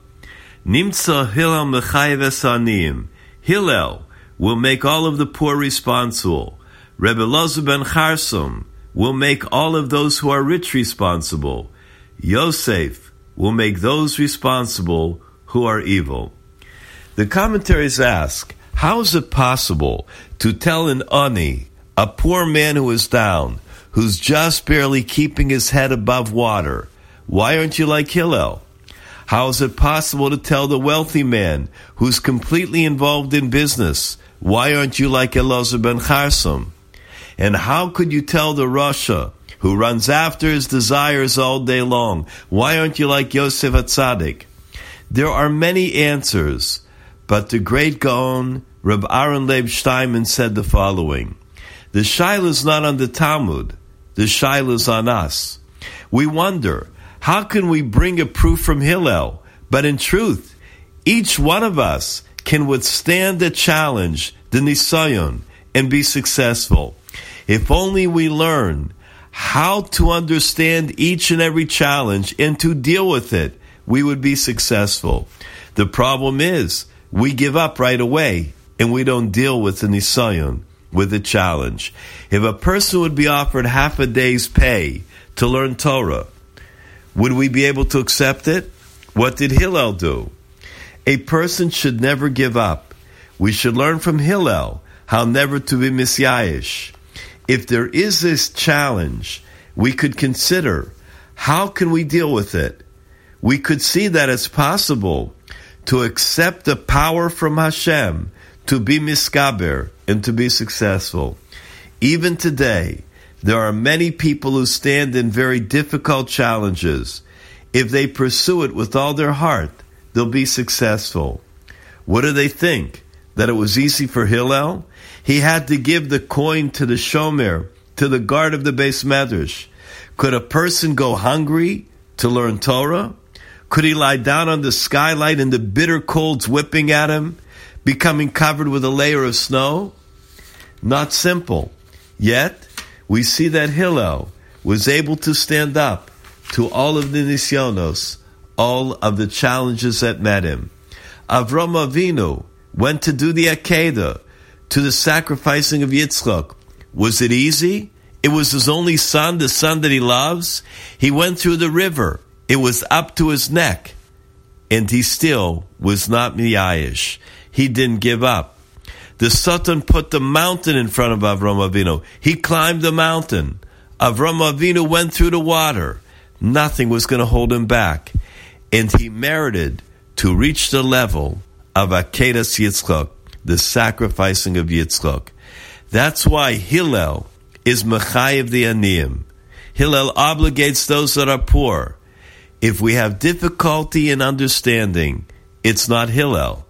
Speaker 23: Nimtza Hillel Mechayev Esanim. Hillel will make all of the poor responsible. Rebbe Lozu ben Charsom will make all of those who are rich responsible. Yosef will make those responsible who are evil. The commentaries ask, how is it possible to tell an ani, a poor man who is down, who's just barely keeping his head above water, why aren't you like Hillel? How is it possible to tell the wealthy man who's completely involved in business, why aren't you like Elazar ben Charsom? And how could you tell the Rasha who runs after his desires all day long, why aren't you like Yosef Atzadik? There are many answers, but the great Gaon, Reb Aaron Leib Steinman said the following. The Shaila is not on the Talmud. The Shaila is on us. We wonder, how can we bring a proof from Hillel? But in truth, each one of us can withstand the challenge, the Nisayon, and be successful. If only we learn how to understand each and every challenge and to deal with it, we would be successful. The problem is, we give up right away and we don't deal with the Nisayon, with the challenge. If a person would be offered half a day's pay to learn Torah, would we be able to accept it? What did Hillel do? A person should never give up. We should learn from Hillel how never to be misyayish. If there is this challenge, we could consider how can we deal with it? We could see that it's possible to accept the power from Hashem to be miskaber and to be successful. Even today, there are many people who stand in very difficult challenges. If they pursue it with all their heart, they'll be successful. What do they think? That it was easy for Hillel? He had to give the coin to the shomer, to the guard of the beis medrash. Could a person go hungry to learn Torah? Could he lie down on the skylight in the bitter cold's whipping at him, becoming covered with a layer of snow? Not simple. Yet, we see that Hillel was able to stand up to all of the nisyonos, all of the challenges that met him. Avram Avinu went to do the Akedah, to the sacrificing of Yitzchak. Was it easy? It was his only son, the son that he loves. He went through the river. It was up to his neck. And he still was not miyayish. He didn't give up. The Satan put the mountain in front of Avram Avinu. He climbed the mountain. Avram Avinu went through the water. Nothing was going to hold him back. And he merited to reach the level of Akedas Yitzchak, the sacrificing of Yitzchak. That's why Hillel is Mechayiv the Aniyim. Hillel obligates those that are poor. If we have difficulty in understanding, it's not Hillel.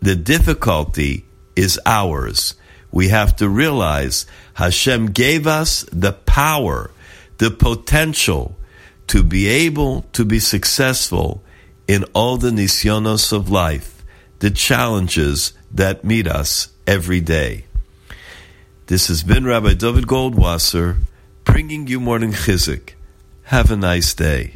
Speaker 23: The difficulty is ours. We have to realize Hashem gave us the power, the potential to be able to be successful in all the nisyonos of life, the challenges that meet us every day. This has been Rabbi David Goldwasser bringing you morning chizuk. Have a nice day.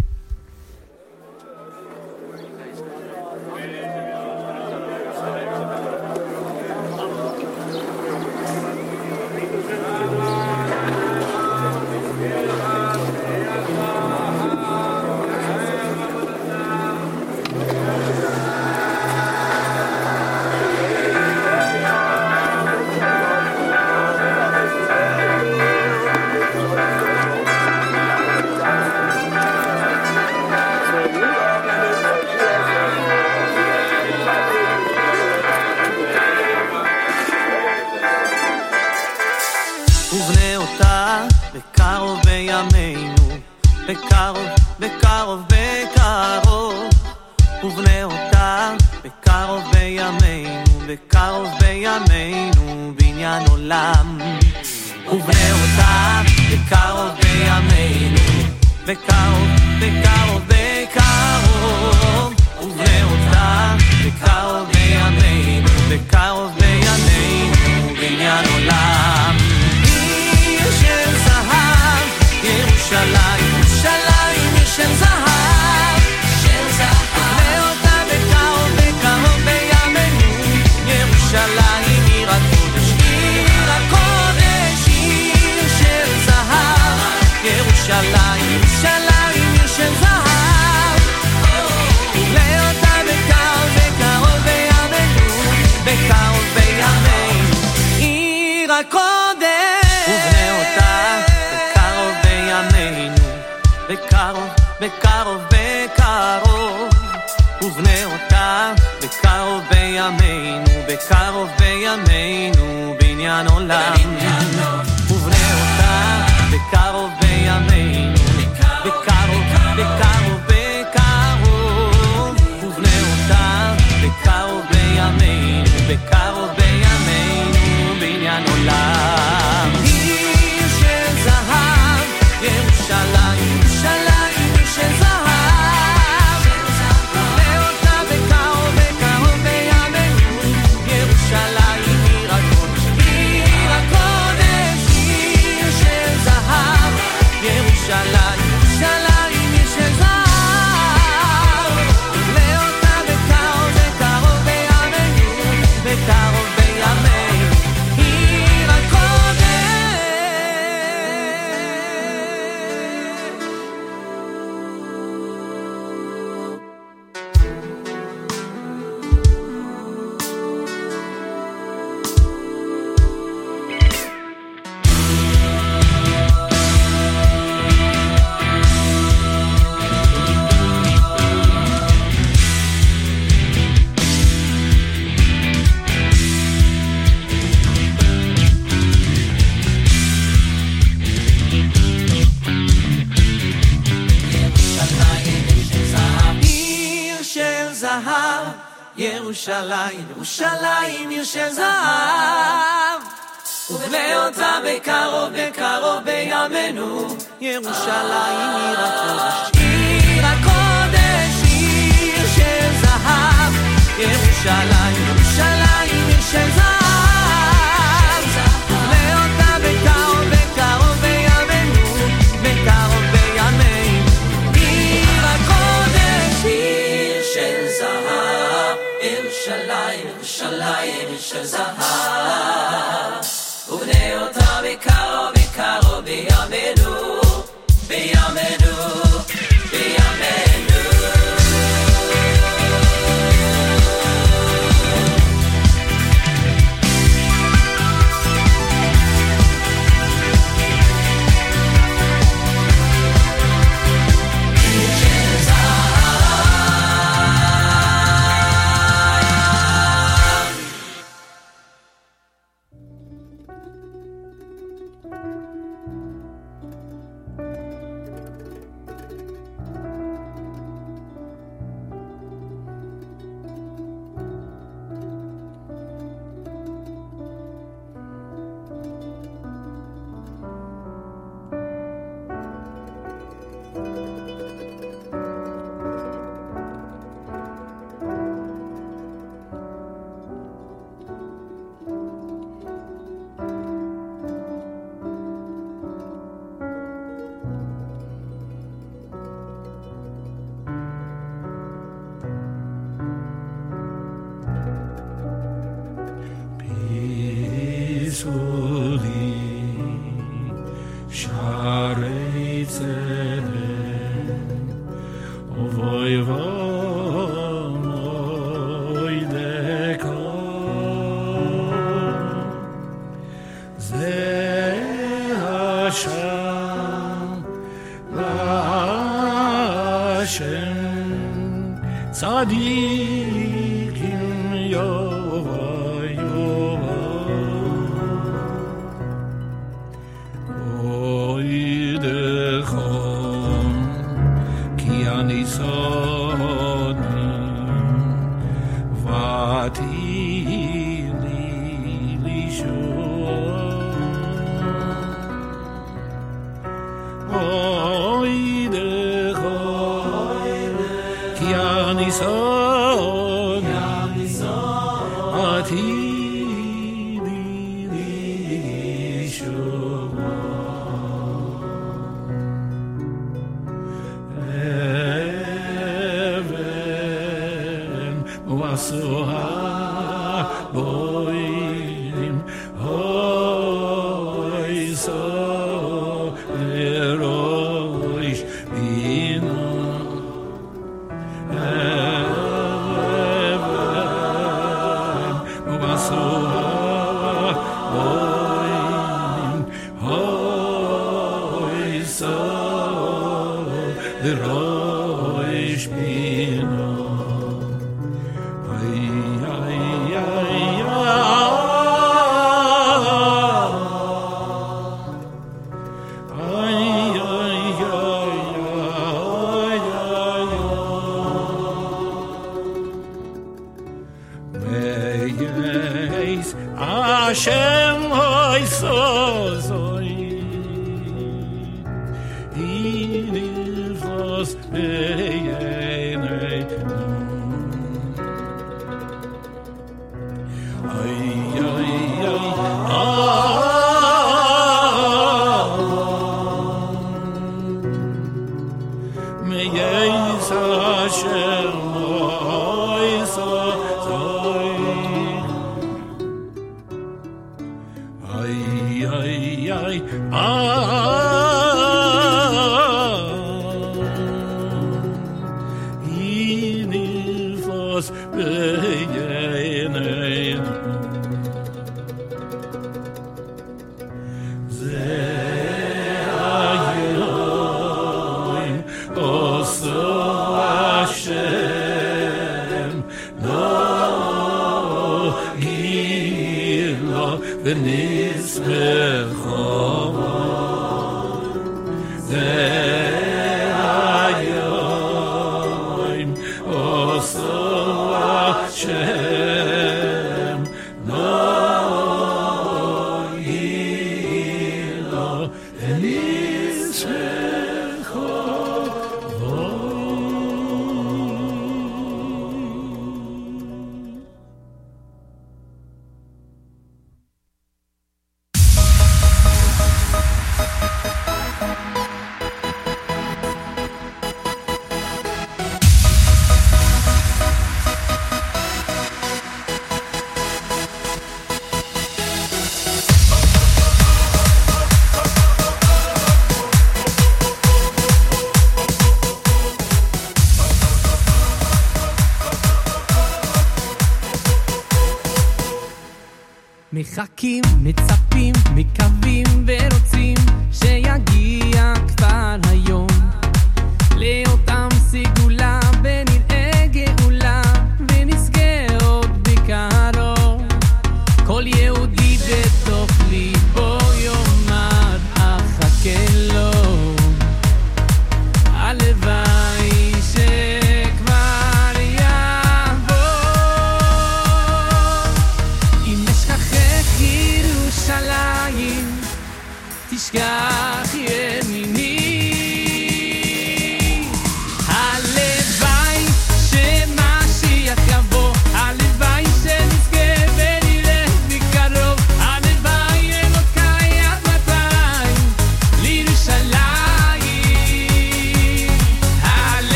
Speaker 24: Tzadikim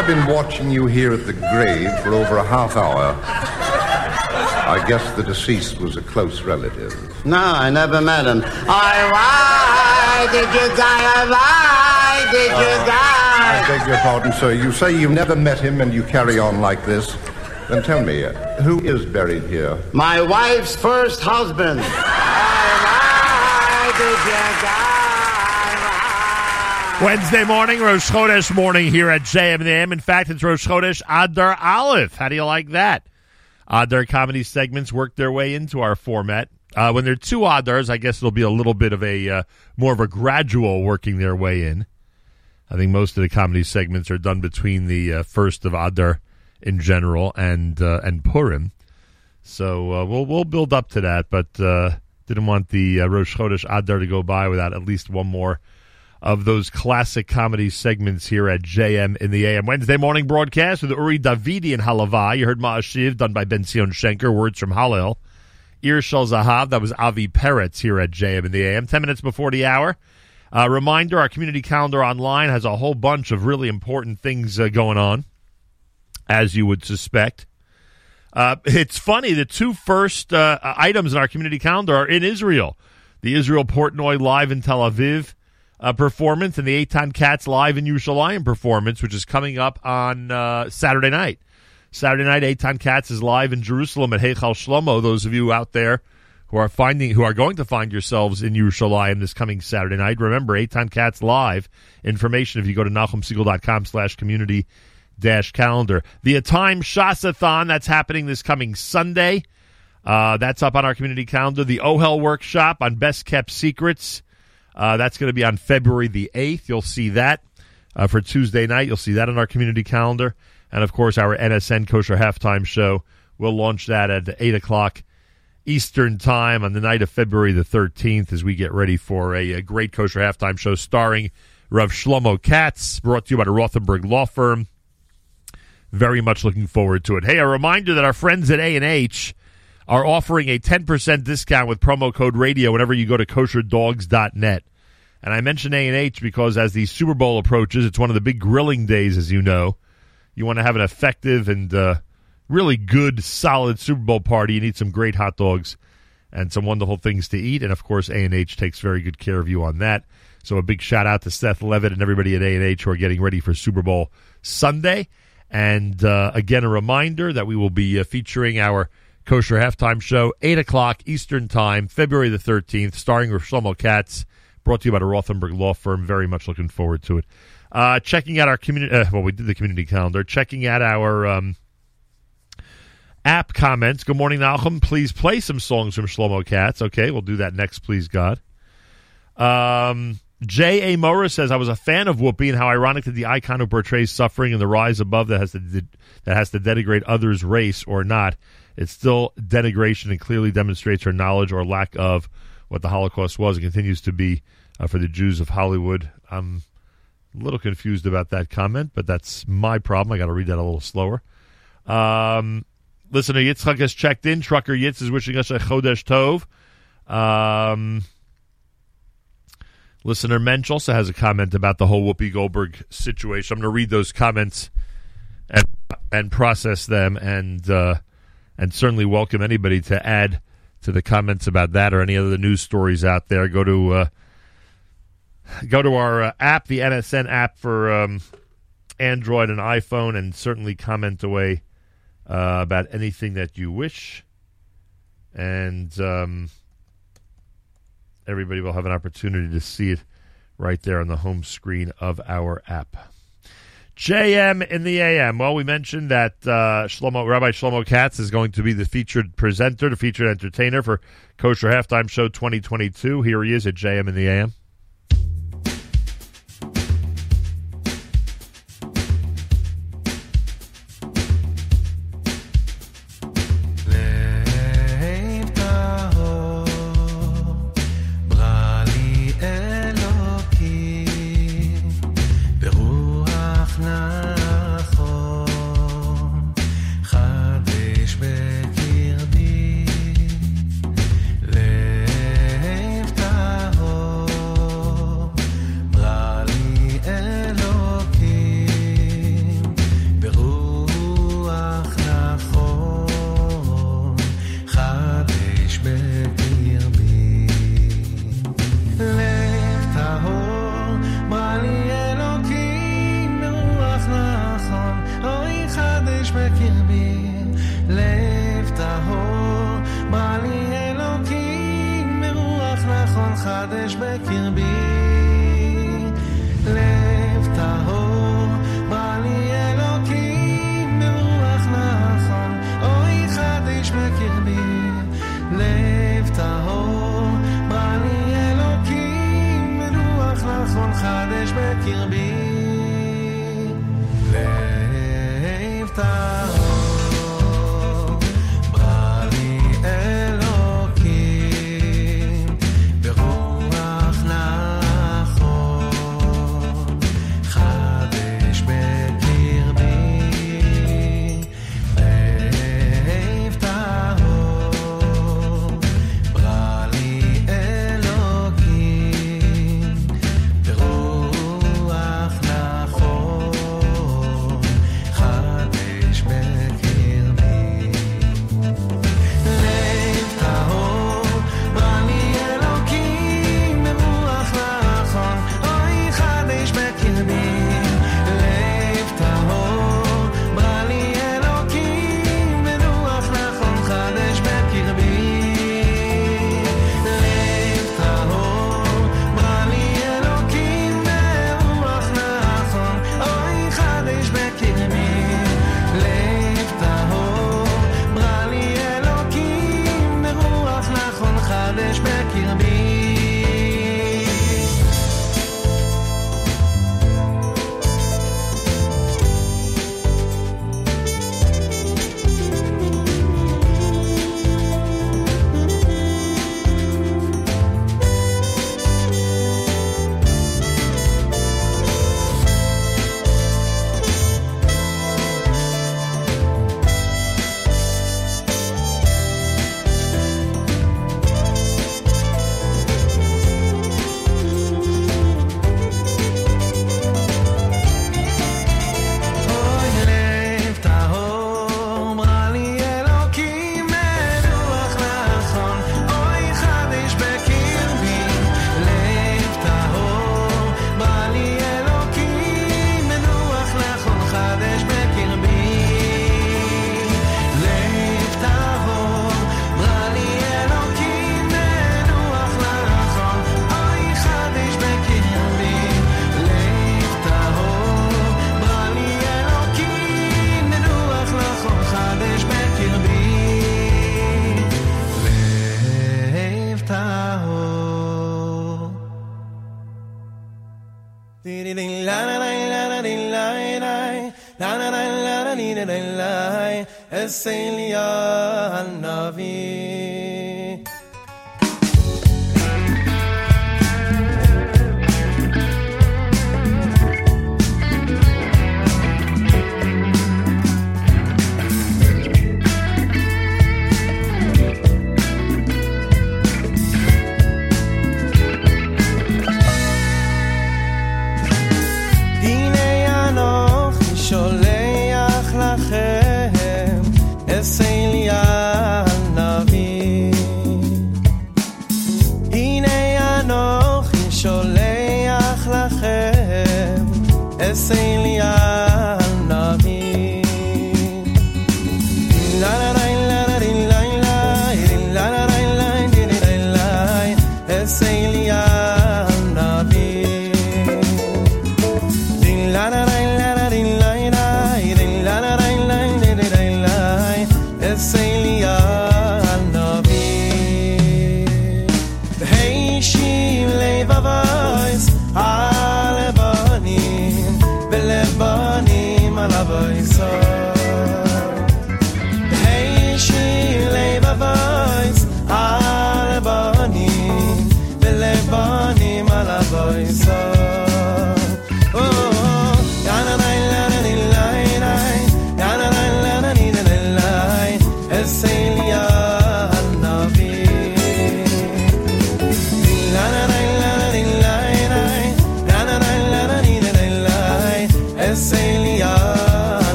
Speaker 25: I've been watching you here at the grave for over a half hour. I guess the deceased was a close relative.
Speaker 9: No, I never met him. I, why did you die? Why did you
Speaker 25: oh,
Speaker 9: die?
Speaker 25: I beg your pardon, sir. You say you never met him and you carry on like this. Then tell me, who is buried here?
Speaker 9: My wife's first husband. Why, why did you die?
Speaker 2: Wednesday morning, Rosh Chodesh morning here at JM and. In fact, it's Rosh Chodesh Adar Aleph. How do you like that? Adar comedy segments work their way into our format. Uh, when there are two Adars, I guess it'll be a little bit of a uh, more of a gradual working their way in. I think most of the comedy segments are done between the uh, first of Adar in general and uh, and Purim. So uh, we'll we'll build up to that, but uh, didn't want the Rosh Chodesh Adar to go by without at least one more of those classic comedy segments here at JM in the AM. Wednesday morning broadcast with Uri Davidi and Halavai. You heard Ma'ashiv done by Ben Zion Shenker, words from Hallel. Ir Shel Zahav, that was Avi Peretz here at JM in the AM. Ten minutes before the hour. Uh, reminder, our community calendar online has a whole bunch of really important things uh, going on, as you would suspect. Uh, it's funny, the two first uh, items in our community calendar are in Israel. The Israel Portnoy Live in Tel Aviv uh, performance and the Eitan Katz Live in Yerushalayim performance, which is coming up on uh, Saturday night. Saturday night, Eitan Katz is live in Jerusalem at Heichal Shlomo. Those of you out there who are finding, who are going to find yourselves in Yerushalayim this coming Saturday night, remember Eitan Katz Live. Information if you go to NachumSegal.com slash community dash calendar. The Time Shasathon, that's happening this coming Sunday. Uh, that's up on our community calendar. The OHEL Workshop on Best Kept Secrets. Uh, that's going to be on February the 8th. You'll see that uh, for Tuesday night. You'll see that on our community calendar. And of course, our NSN Kosher Halftime Show. We'll launch that at 8 o'clock Eastern Time on the night of February the 13th as we get ready for a, a great Kosher Halftime Show starring Rev Shlomo Katz, brought to you by the Rothenberg Law Firm. Very much looking forward to it. Hey, a reminder that our friends at A&H are offering a 10% discount with promo code radio whenever you go to kosherdogs.net. And I mention A&H because as the Super Bowl approaches, it's one of the big grilling days, as you know. You want to have an effective and uh, really good, solid Super Bowl party. You need some great hot dogs and some wonderful things to eat. And, of course, A&H takes very good care of you on that. So a big shout out to Seth Levitt and everybody at A&H who are getting ready for Super Bowl Sunday. And uh, again, a reminder that we will be uh, featuring our Kosher Halftime Show, 8 o'clock Eastern Time, February the 13th, starring with Shlomo Katz, brought to you by the Rothenberg Law Firm. Very much looking forward to it. Uh, checking out our community, uh, well, we did the community calendar, checking out our um, app comments. Good morning, Malcolm. Please play some songs from Shlomo Katz. Okay, we'll do that next, please, God. Um, J. A. Morris says, I was a fan of Whoopi and how ironic that the icon who portrays suffering and the rise above that has to, that has to denigrate others' race or not. It's still denigration and clearly demonstrates her knowledge or lack of what the Holocaust was and continues to be uh, for the Jews of Hollywood. I'm a little confused about that comment, but that's my problem. I got to read that a little slower. Um, listener Yitzchak has checked in. Trucker Yitz is wishing us a Chodesh Tov. Um, listener Mensch also has a comment about the whole Whoopi Goldberg situation. I'm going to read those comments and and process them, and uh, and certainly welcome anybody to add to the comments about that or any other news stories out there. Go to uh, go to our uh, app, the NSN app for um, Android and iPhone, and certainly comment away uh, about anything that you wish. And um,
Speaker 13: everybody will have an opportunity to see it right there on the home screen of our app. JM in the AM. Well, we mentioned that uh, Shlomo, Rabbi Shlomo Katz is going to be the featured presenter, the featured entertainer for Kosher Halftime Show 2022. Here he is at
Speaker 2: JM in the AM.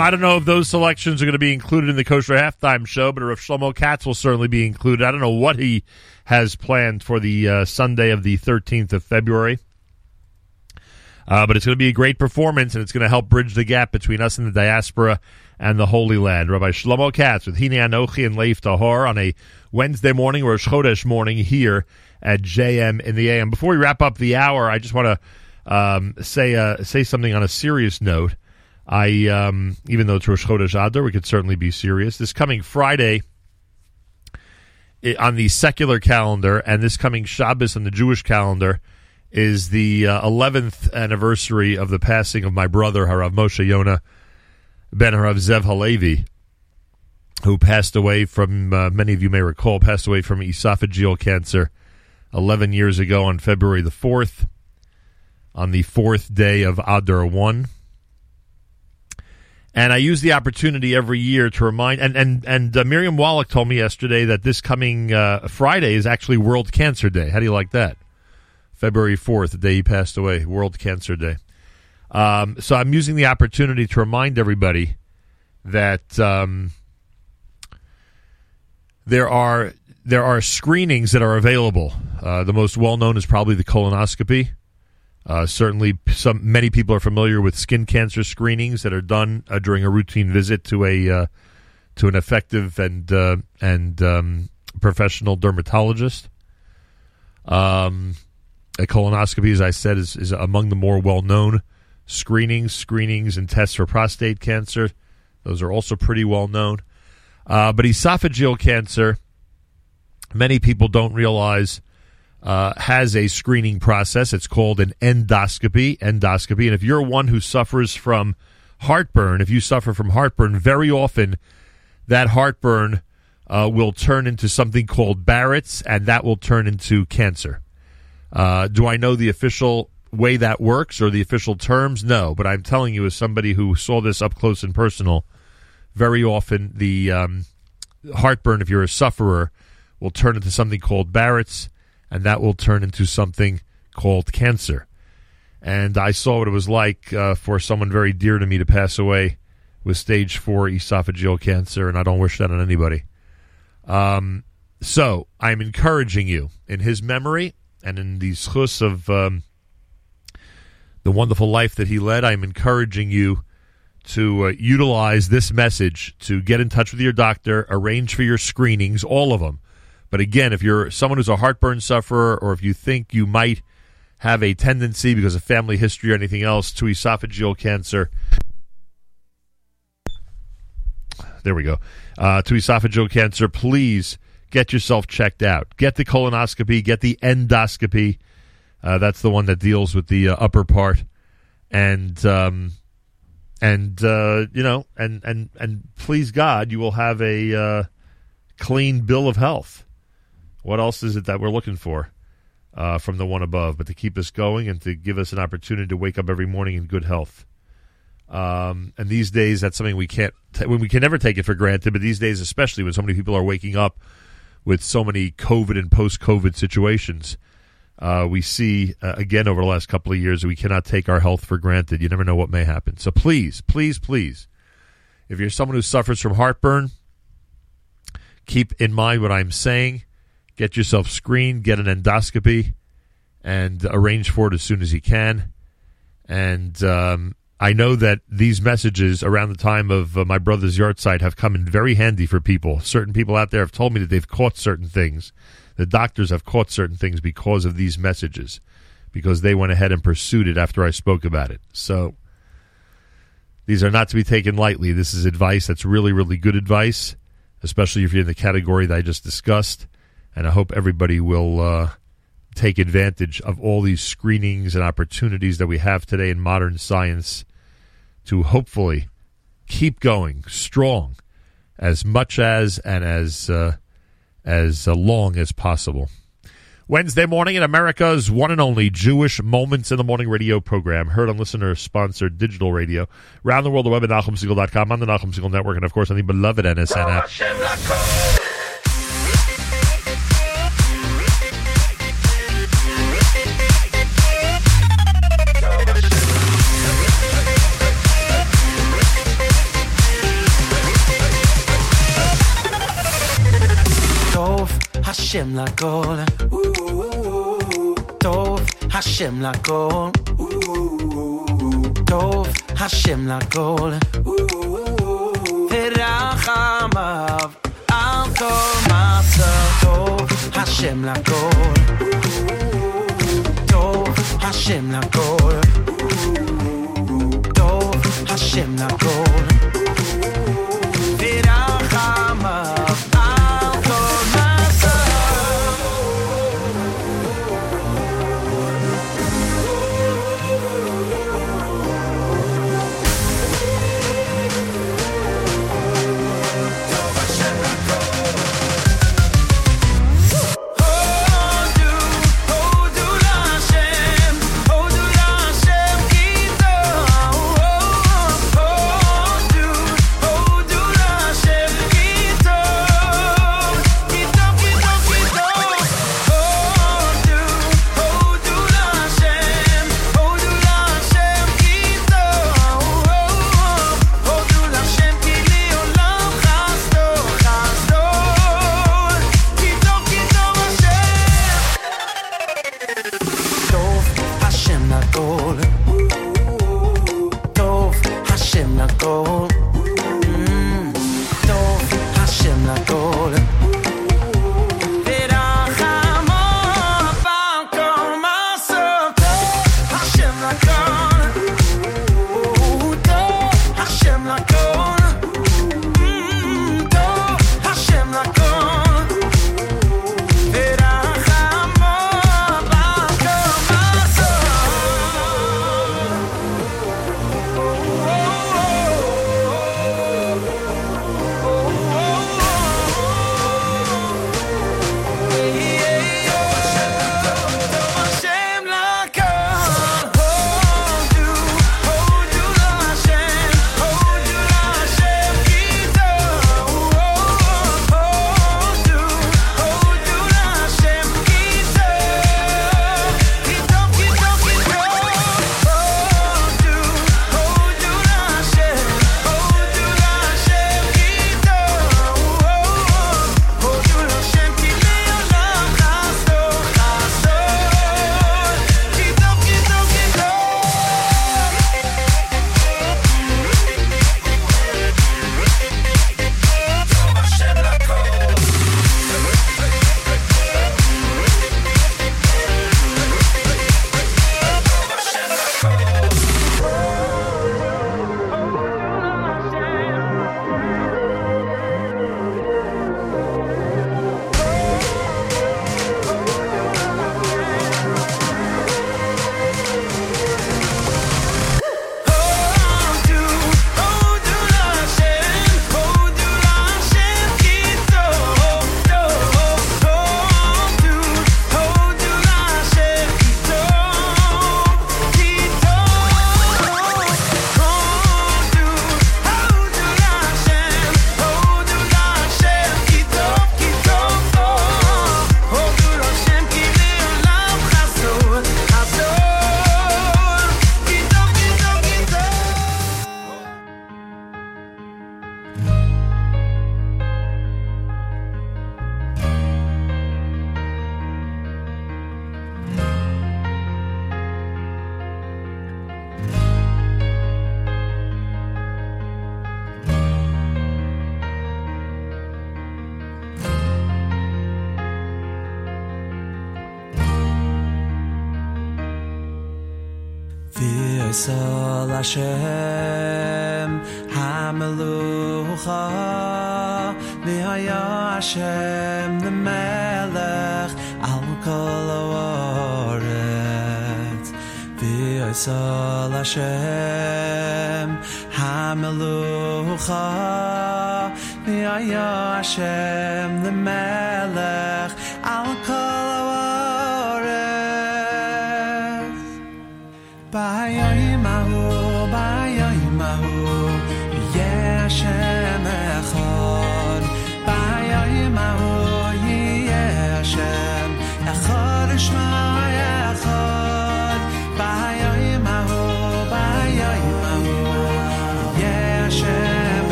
Speaker 2: I don't know if those selections are going to be included in the kosher halftime show, but if Shlomo Katz will certainly be included. I don't know what he has planned for the uh, Sunday of the 13th of February. Uh, but it's going to be a great performance, and it's going to help bridge the gap between us and the diaspora and the Holy Land. Rabbi Shlomo Katz with Hine Anochi and Lev Tahor on a Wednesday morning, Rosh Chodesh morning here at JM in the AM. Before we wrap up the hour, I just want to um, say uh, say something on a serious note. I, um, even though it's Rosh Chodesh Adar, we could certainly be serious. This coming Friday on the secular calendar, and this coming Shabbos on the Jewish calendar, is the uh, 11th anniversary of the passing of my brother, Harav Moshe Yonah Ben Harav Zev Halevi, who passed away from, uh, many of you may recall, passed away from esophageal cancer 11 years ago on February the 4th, on the fourth day of Adar 1. And I use the opportunity every year to remind, and and and uh, Miriam Wallach told me yesterday that this coming uh, Friday is actually World Cancer Day. How do you like that? February fourth, the day he passed away, World Cancer Day. Um, so I'm using the opportunity to remind everybody that um, there are there are screenings that are available. Uh, the most well known is probably the colonoscopy. Uh, certainly, some many people are familiar with skin cancer screenings that are done uh, during a routine visit to a uh, to an effective and uh, and um, professional dermatologist. Um, a colonoscopy, as I said, is, is among the more well known screenings, screenings and tests for prostate cancer. Those are also pretty well known. Uh, but esophageal cancer, many people don't realize uh, has a screening process. It's called an endoscopy. Endoscopy, and if you're one who suffers from heartburn, if you suffer from heartburn, very often that heartburn uh, will turn into something called Barrett's, and that will turn into cancer. Uh, do I know the official way that works or the official terms? No, but I'm telling you, as somebody who saw this up close and personal, very often the um, heartburn, if you're a sufferer, will turn into something called Barrett's, and that will turn into something called cancer. And I saw what it was like uh, for someone very dear to me to pass away with stage four esophageal cancer, and I don't wish that on anybody. Um, so I'm encouraging you in his memory and in the schus of um, the wonderful life that he led. I'm encouraging you to uh, utilize this message to get in touch with your doctor, arrange for your screenings, all of them. But again, if you're someone who's a heartburn sufferer, or if you think you might have a tendency because of family history or anything else to esophageal cancer, there we go, uh, to esophageal cancer, please get yourself checked out. Get the colonoscopy, get the endoscopy. Uh, that's the one that deals with the uh, upper part, and um, and uh, you know, and and and please God, you will have a uh, clean bill of health. What else is it that we're looking for uh, from the one above? But to keep us going and to give us an opportunity to wake up every morning in good health. Um, and these days, that's something we can't. T- we can never take it for granted. But these days, especially when so many people are waking up with so many COVID and post-COVID situations, uh, we see uh, again over the last couple of years we cannot take our health for granted. You never know what may happen. So please, please, please, if you're someone who suffers from heartburn, keep in mind what I'm saying. Get yourself screened, get an endoscopy, and arrange for it as soon as you can. And um, I know that these messages around the time of uh, my brother's yahrzeit have come in very handy for people. Certain people out there have told me that they've caught certain things. The doctors have caught certain things because of these messages, because they went ahead and pursued it after I spoke about it. So these are not to be taken lightly. This is advice that's really, really good advice, especially if you're in the category that I just discussed. And I hope everybody will uh, take advantage of all these screenings and opportunities that we have today in modern science to hopefully keep going strong as much as and as uh, as uh, long as possible. Wednesday morning in America's one and only Jewish Moments in the Morning radio program, heard on listener sponsored digital radio, around the world, the web at NachumSegal.com, on the Nachum Segal Network, and of course on the beloved NSN app.
Speaker 10: השם לכל, טוב השם לכל, טוב השם לכל, ורחמיו על כל מצב, טוב השם לכל, טוב השם לכל, טוב השם לכל,
Speaker 13: Lakol.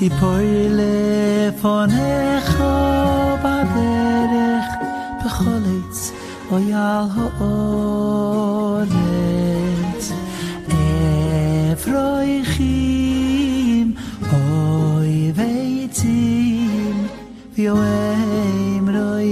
Speaker 13: si poile von ech ba derech bkholit o yal ho onet e froi khim oy
Speaker 26: veitim vi oym roy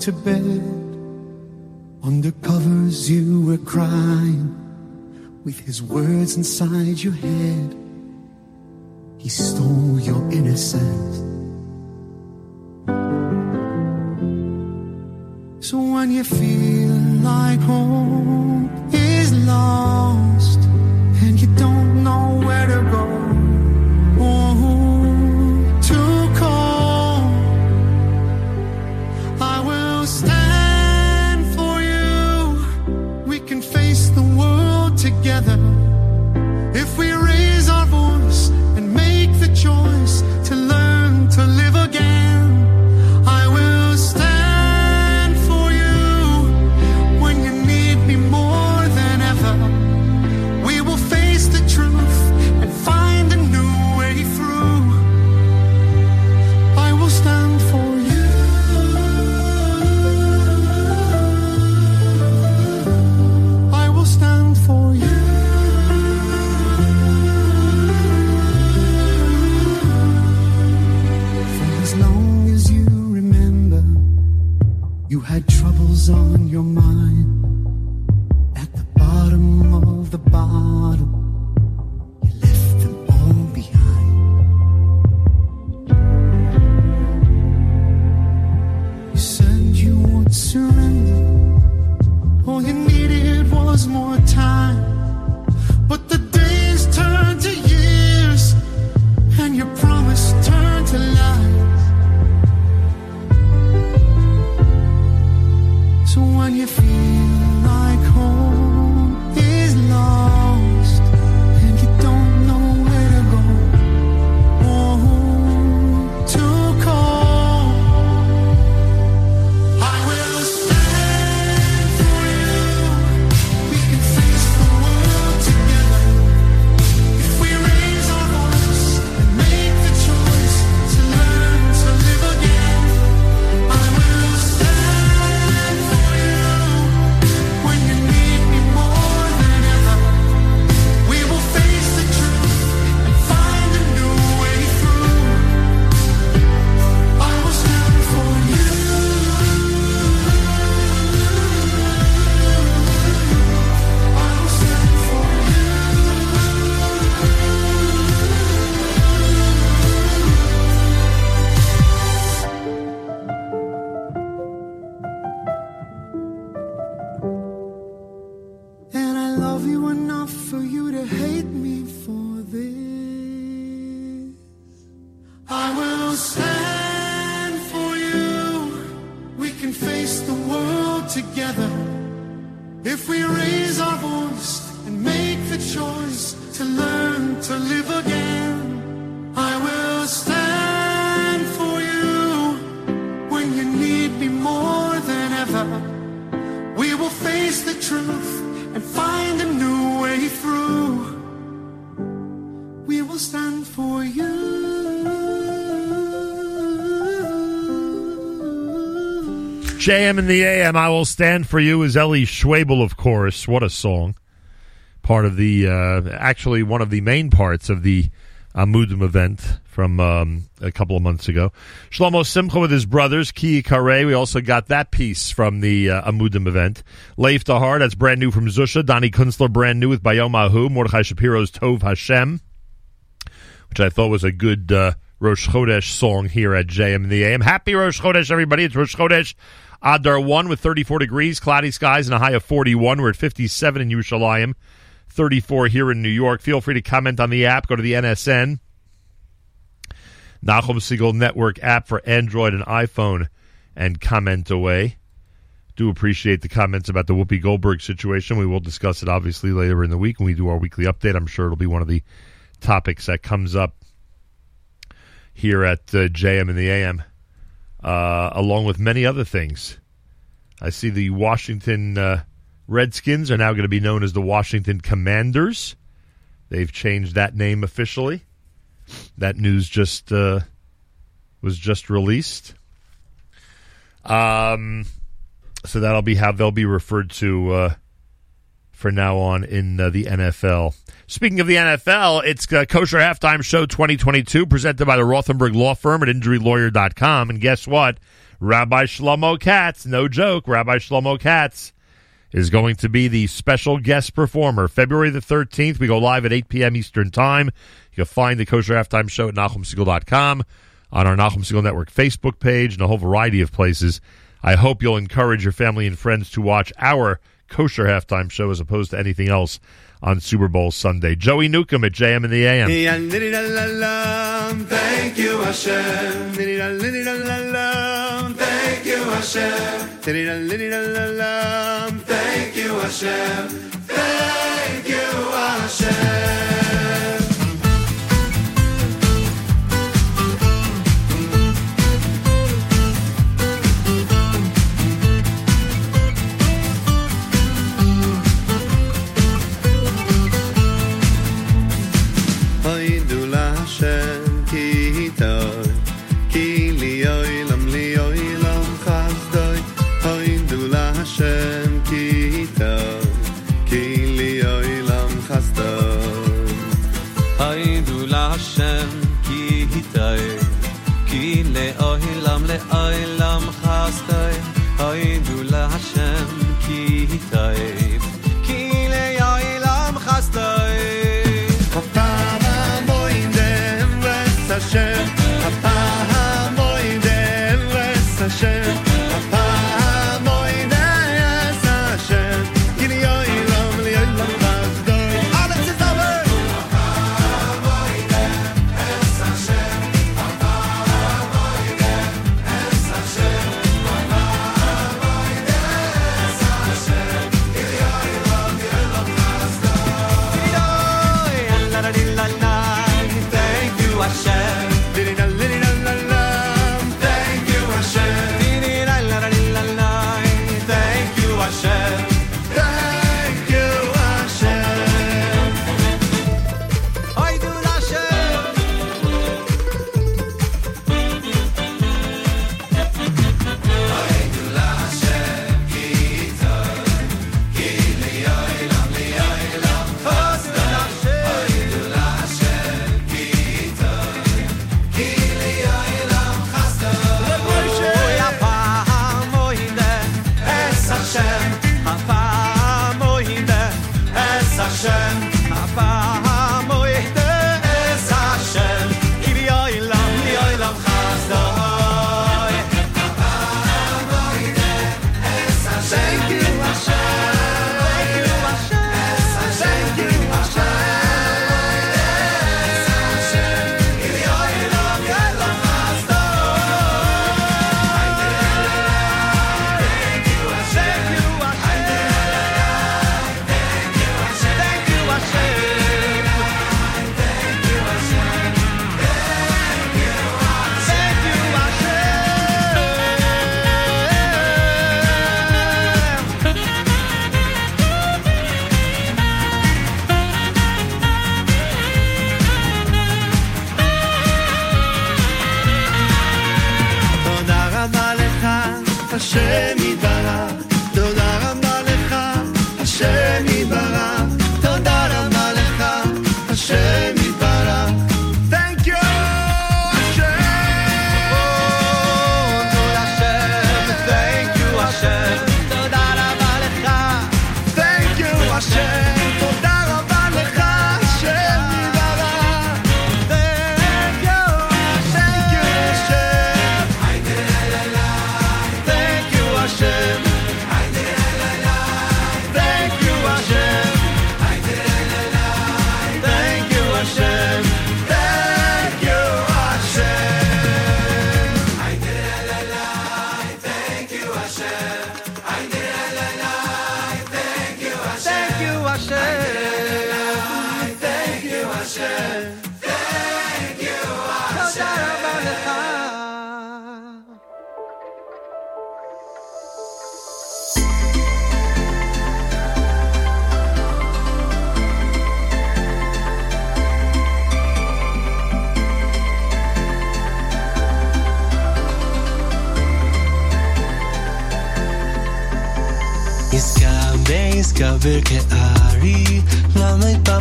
Speaker 26: to bed, under covers you were crying. With his words inside your head, he stole your innocence. So when you feel like hope
Speaker 2: JM in the AM, I will stand for you is Eli Schwebel, of course. What a song. Part of the, uh, actually one of the main parts of the Amudim event from um, a couple of months ago. Shlomo Simcha with his brothers, Ki Kare. We also got that piece from the uh, Amudim event. Lev Tahor, that's brand new from Zusha. Donnie Kunstler, brand new with Bayom Ahu. Mordechai Shapiro's Tov Hashem, which I thought was a good uh, Rosh Chodesh song here at JM in the AM. Happy Rosh Chodesh, everybody. It's Rosh Chodesh. Adar 1 with 34 degrees, cloudy skies, and a high of 41. We're at 57 in Yerushalayim, 34 here in New York. Feel free to comment on the app. Go to the NSN, Nachum Segal Network app for Android and iPhone, and comment away. Do appreciate the comments about the Whoopi Goldberg situation. We will discuss it obviously later in the week when we do our weekly update. I'm sure it'll be one of the topics that comes up here at uh, JM in the AM, uh, along with many other things. I see the Washington uh, Redskins are now going to be known as the Washington Commanders. They've changed that name officially. That news just uh, was just released. Um, so that'll be how they'll be referred to uh, for now on in uh, the NFL. Speaking of the NFL, it's uh, Kosher Halftime Show 2022 presented by the Rothenberg Law Firm at InjuryLawyer.com. And guess what? Rabbi Shlomo Katz, no joke, Rabbi Shlomo Katz is going to be the special guest performer. February the 13th, we go live at 8 p.m. Eastern Time. You can find the Kosher Halftime Show at NachumSegal.com, on our Nachum Segal Network Facebook page, and a whole variety of places. I hope you'll encourage your family and friends to watch our Kosher Halftime Show as opposed to anything else on Super Bowl Sunday. Joey Newcomb at JM in the AM.
Speaker 21: Thank you, Hashem. Thank you, Hashem. Thank you, Hashem. Thank you, Hashem.
Speaker 27: Ohilam le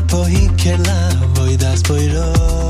Speaker 13: po
Speaker 10: i ke la, bo i.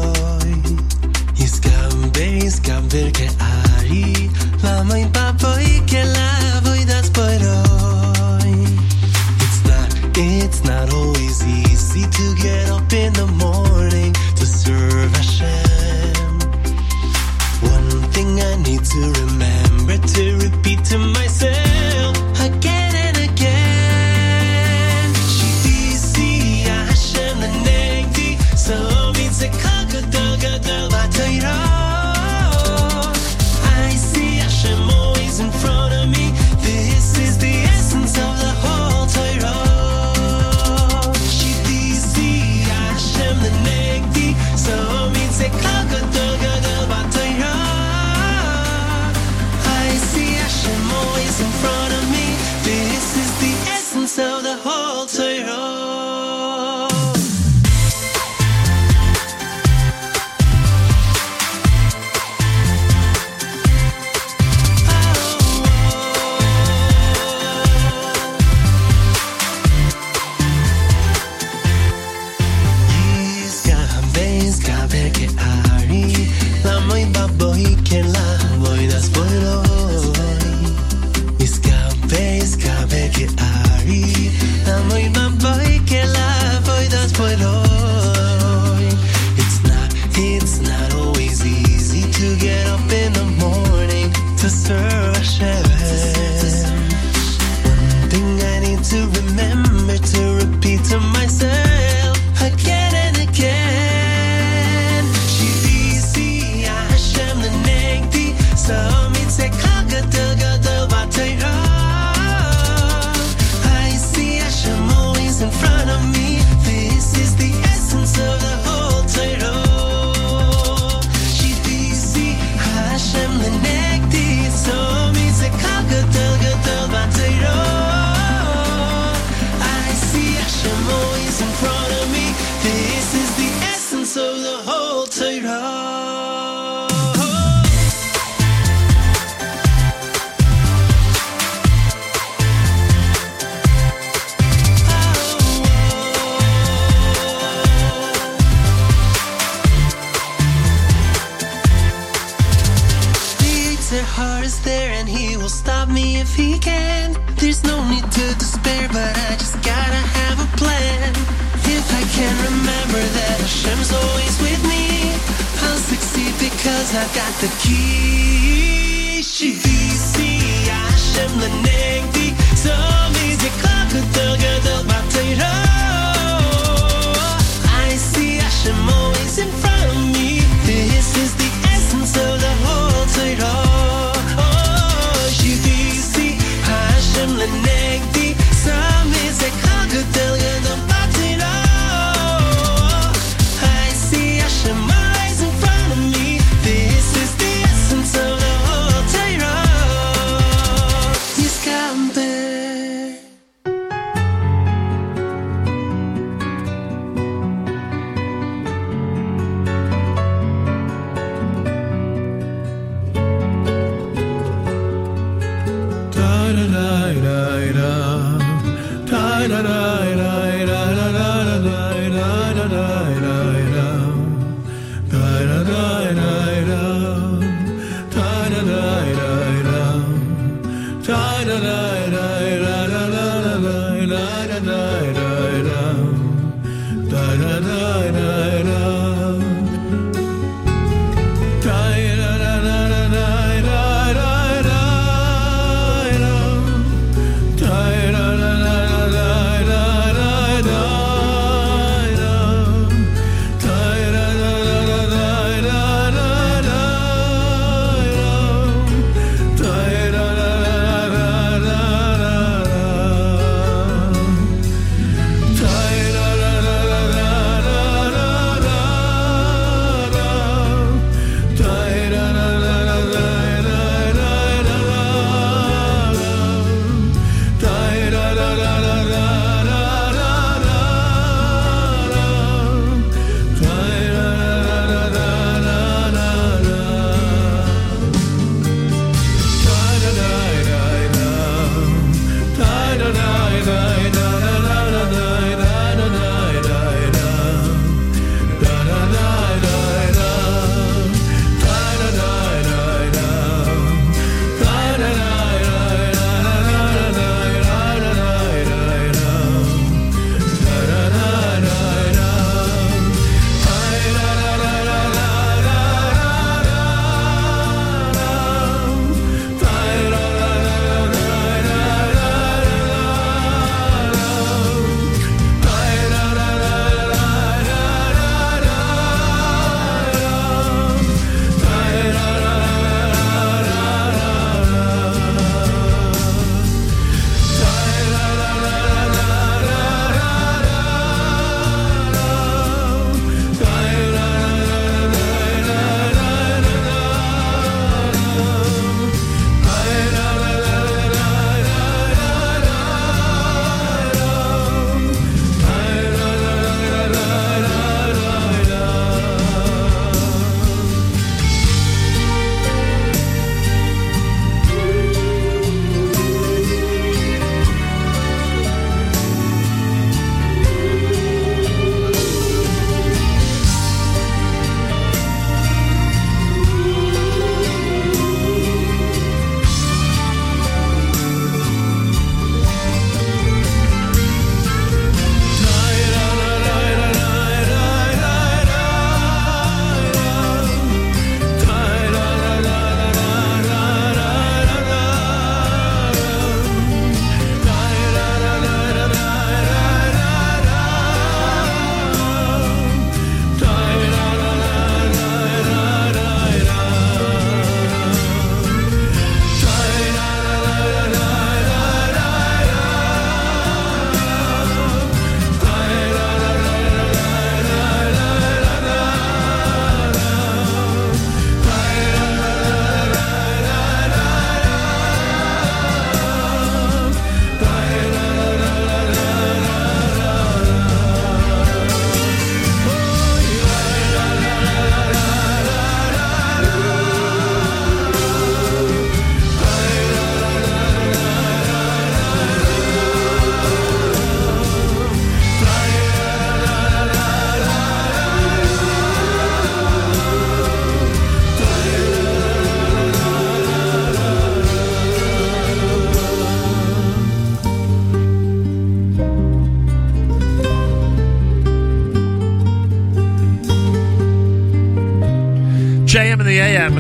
Speaker 2: AM.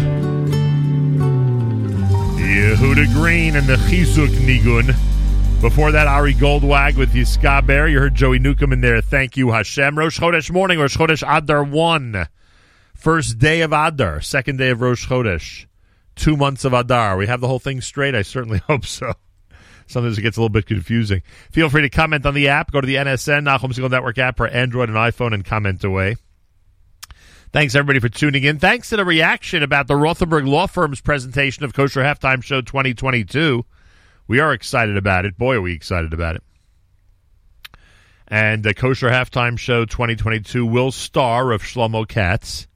Speaker 2: Yehuda Green and the Chizuk Nigun. Before that, Ari Goldwag with Yiska Bear. You heard Joey Newcomb in there. Thank you, Hashem. Rosh Chodesh morning, Rosh Chodesh Adar 1. First day of Adar, second day of Rosh Chodesh. Two months of Adar. We have the whole thing straight? I certainly <laughs> hope so. Sometimes it gets a little bit confusing. Feel free to comment on the app. Go to the NSN, Nachum Segal Network app for Android and iPhone and comment away. Thanks everybody for tuning in. Thanks to the reaction about the Rothenberg Law Firm's presentation of Kosher Halftime Show 2022. We are excited about it. Boy, are we excited about it. And the Kosher Halftime Show 2022 will star of Shlomo Katz.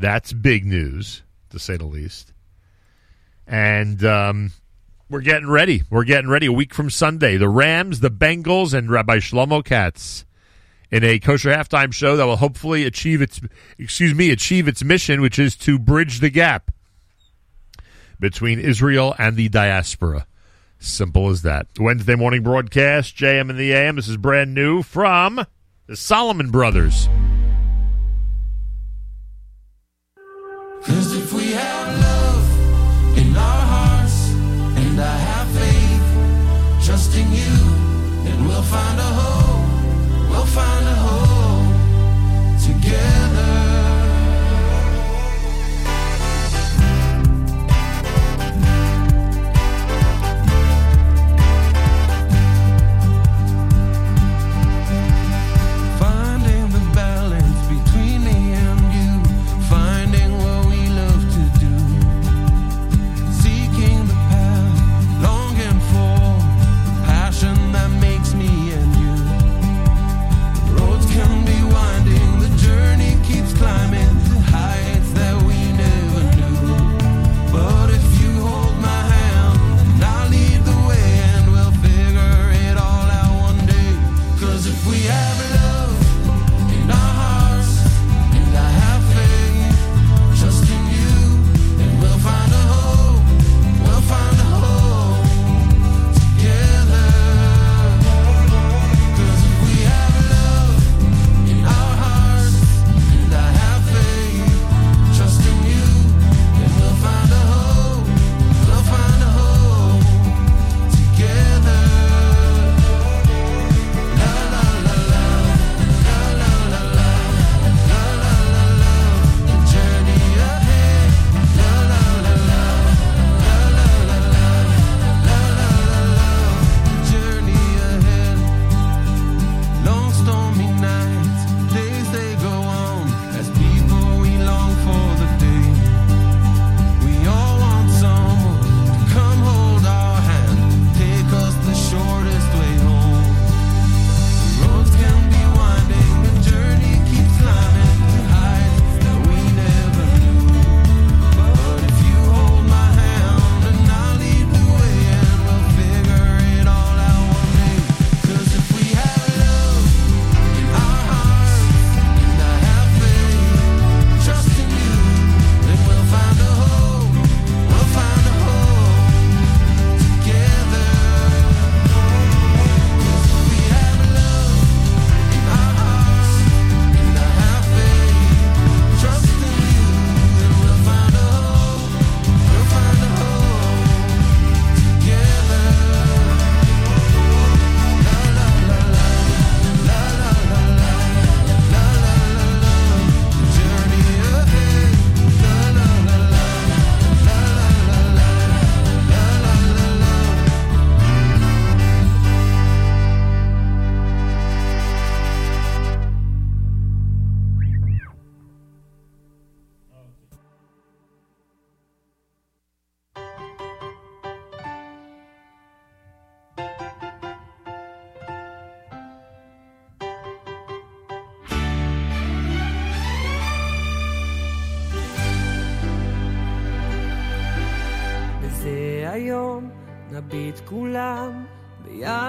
Speaker 2: That's big news, to say the least. And um, we're getting ready. We're getting ready. A week from Sunday, the Rams, the Bengals, and Rabbi Shlomo Katz in a kosher halftime show that will hopefully achieve its excuse me achieve its mission, which is to bridge the gap between Israel and the diaspora. Simple as that. Wednesday morning broadcast, JM and the AM. This is brand new from the Solomon Brothers.
Speaker 13: Trusting you, we'll find a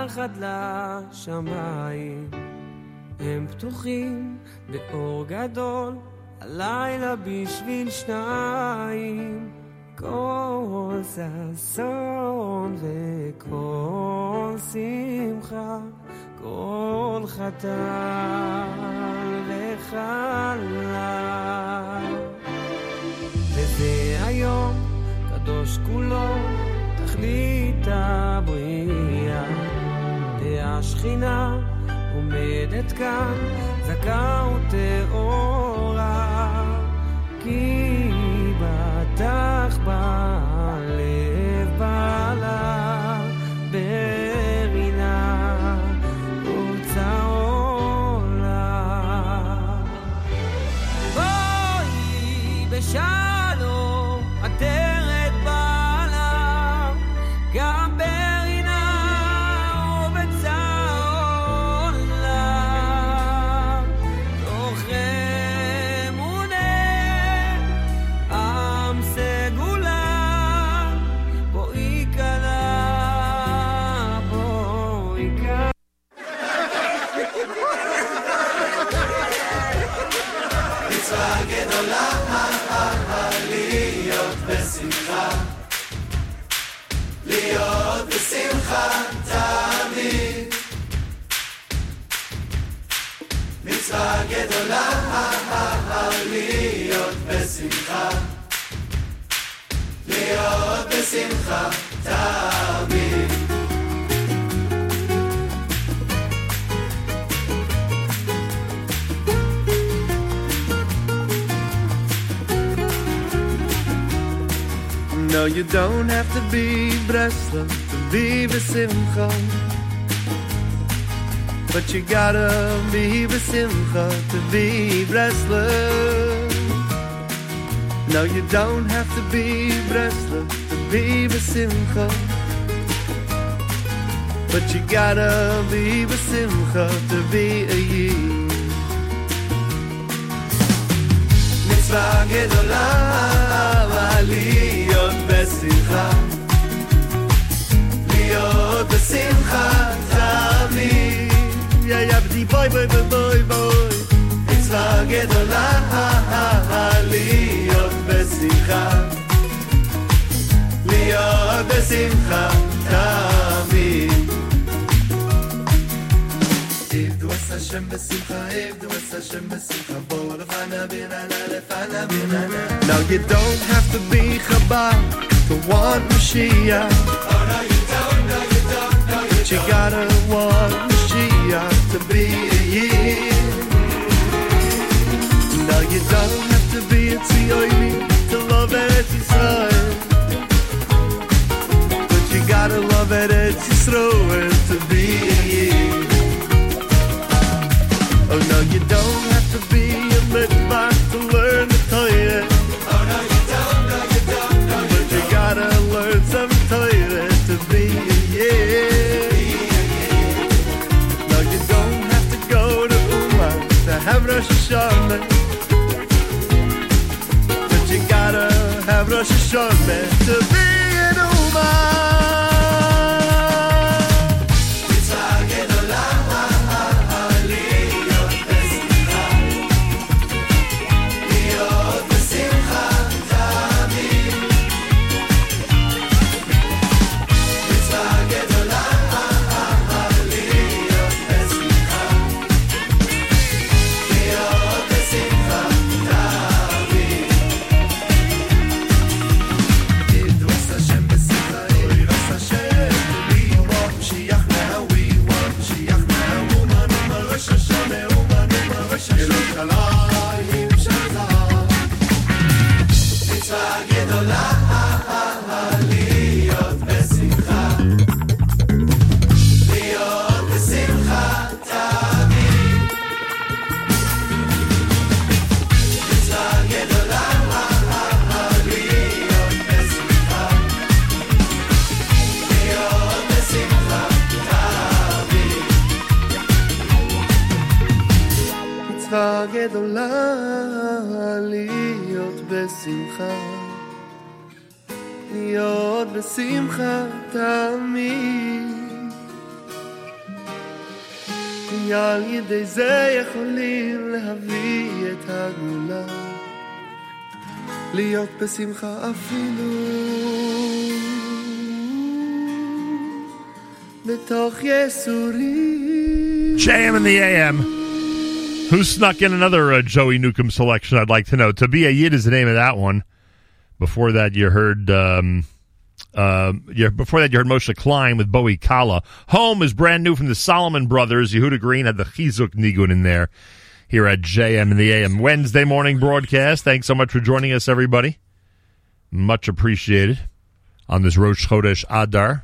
Speaker 28: ביחד לשמיים. הם פתוחים באור גדול, הלילה בשביל שניים. כל ששון וכל שמחה, כל חתן וחלל. כולו תכלית הבריאה. והשכינה עומדת כאן, זכה וטהורה, כי בטח בלב
Speaker 29: מצווה גדולה להיות בשמחה להיות בשמחה תמיד
Speaker 3: No, you don't have to be Breslov to be besimcha. But you gotta be besimcha to be Breslov. No, you don't have to be Breslov to be besimcha. But you gotta be besimcha to be a yid.
Speaker 29: Mitzvah gedolah להיות besimcha, להיות besimcha
Speaker 3: יא יא בדי בוי בוי בוי בוי בוי.
Speaker 29: מצווה גדולה להיות בשמחה, להיות בשמחה תמיד.
Speaker 3: עבדו את השם בשמחה, עבדו את השם בשמחה, בואו לפנה ביננה, לפנה ביננה. Now you don't have to be Chabad to want Mashiach.
Speaker 29: Oh no you don't, no you don't, no you
Speaker 3: But you gotta want Mashiach to be a year. Now you don't have to be a Tzioni to love Eretz Yisrael. But you gotta love Eretz Yisrael have Rosh Hashanah to be
Speaker 29: בשמחה, להיות בשמחה תמיד.
Speaker 3: כי על ידי זה יכולים להביא את הגאולה, להיות בשמחה אפילו בתוך יסורים.
Speaker 2: JM in the AM. Who snuck in another uh, Joey Newcomb selection? I'd like to know. To be a Yid is the name of that one. Before that, you heard um, Um, yeah, before that, you heard Moshe Klein with Bowie Kala. Home is brand new from the Solomon Brothers. Yehuda Green had the Chizuk Nigun in there here at JM in the AM Wednesday morning broadcast. Thanks so much for joining us, everybody. Much appreciated on this Rosh Chodesh Adar.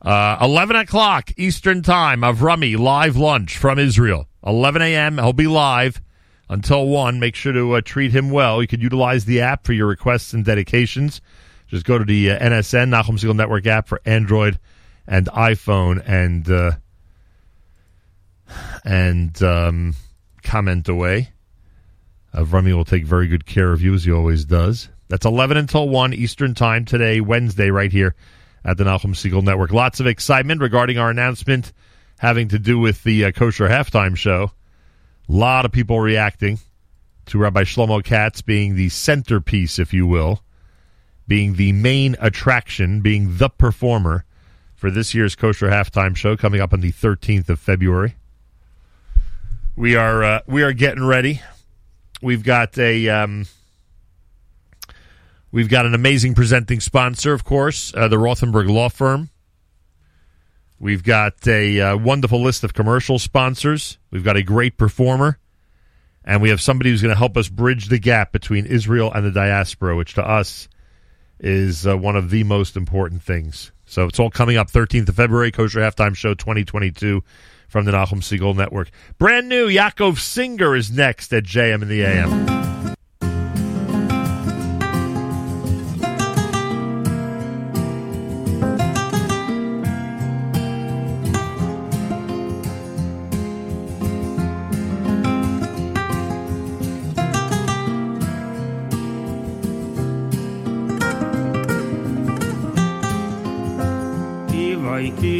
Speaker 2: Uh, 11 o'clock Eastern Time, Avrami live lunch from Israel. 11 a.m. He'll be live until 1. Make sure to uh, treat him well. You could utilize the app for your requests and dedications. Just go to the uh, NSN, Nachum Segal Network app for Android and iPhone and uh, and um, comment away. Avrami will take very good care of you as he always does. That's 11 until 1 Eastern Time today, Wednesday, right here at the Nachum Segal Network. Lots of excitement regarding our announcement having to do with the uh, kosher halftime show. A lot of people reacting to Rabbi Shlomo Katz being the centerpiece, if you will, being the main attraction, being the performer for this year's kosher halftime show coming up on the 13th of February. We are uh, we are getting ready. We've got a um, we've got an amazing presenting sponsor, of course, uh, the Rothenberg Law Firm. We've got a uh, wonderful list of commercial sponsors. We've got a great performer, and we have somebody who's going to help us bridge the gap between Israel and the diaspora, which to us is uh, one of the most important things. So it's all coming up 13th of February, Kosher Halftime Show 2022 from the Nachum Segal Network. Brand new Yaakov Singer is next at JM in the AM.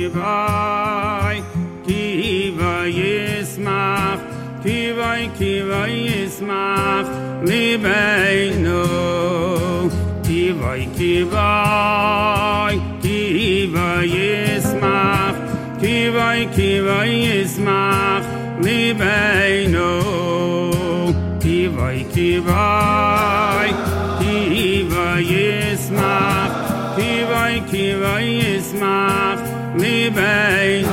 Speaker 30: kivai kivai es mach kivai kivai es mach libei no kivai kivai kivai es mach kivai kivai es mach libei no kivai kivai
Speaker 10: libeinu.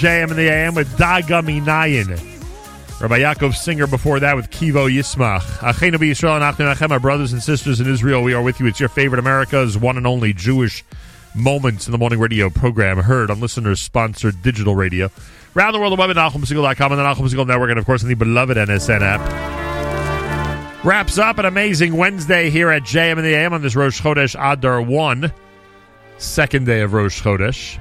Speaker 10: JM in the AM with Daga Minayin. Rabbi Yaakov Singer before that with Kivo Yismach. Achenu b'Yisrael and Nachem, our brothers and sisters in Israel, we are with you. It's your favorite America's one and only Jewish Moments in the Morning radio program heard on listeners-sponsored digital radio. Around the world, the web at NachumSegal.com and the Nachum Segal Network, and of course on the beloved NSN app. Wraps up an amazing Wednesday here at JM in the AM on this Rosh Chodesh Adar 1, second day of Rosh Chodesh.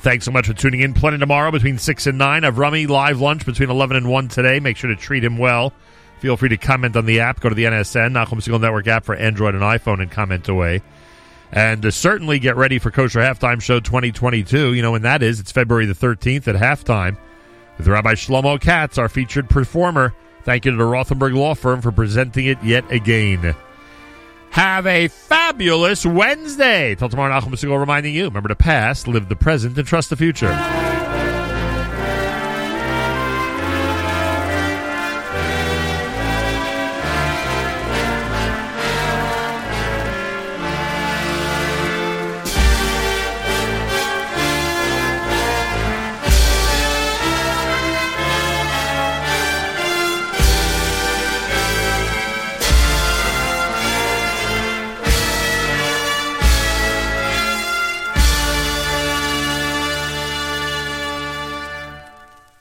Speaker 10: Thanks so much for tuning in. Plenty tomorrow between 6 and 9. Of Rummy live lunch between 11 and 1 today. Make sure to treat him well. Feel free to comment on the app. Go to the NSN, Nachum Segal Network app for Android and iPhone and comment away. And uh, certainly get ready for Kosher Halftime Show 2022. You know when that is. It's February the 13th at halftime with Rabbi Shlomo Katz, our featured performer. Thank you to the Rothenberg Law Firm for presenting it yet again. Have a fabulous Wednesday. Till tomorrow, Nachum Segal reminding you remember the past, live the present, and trust the future.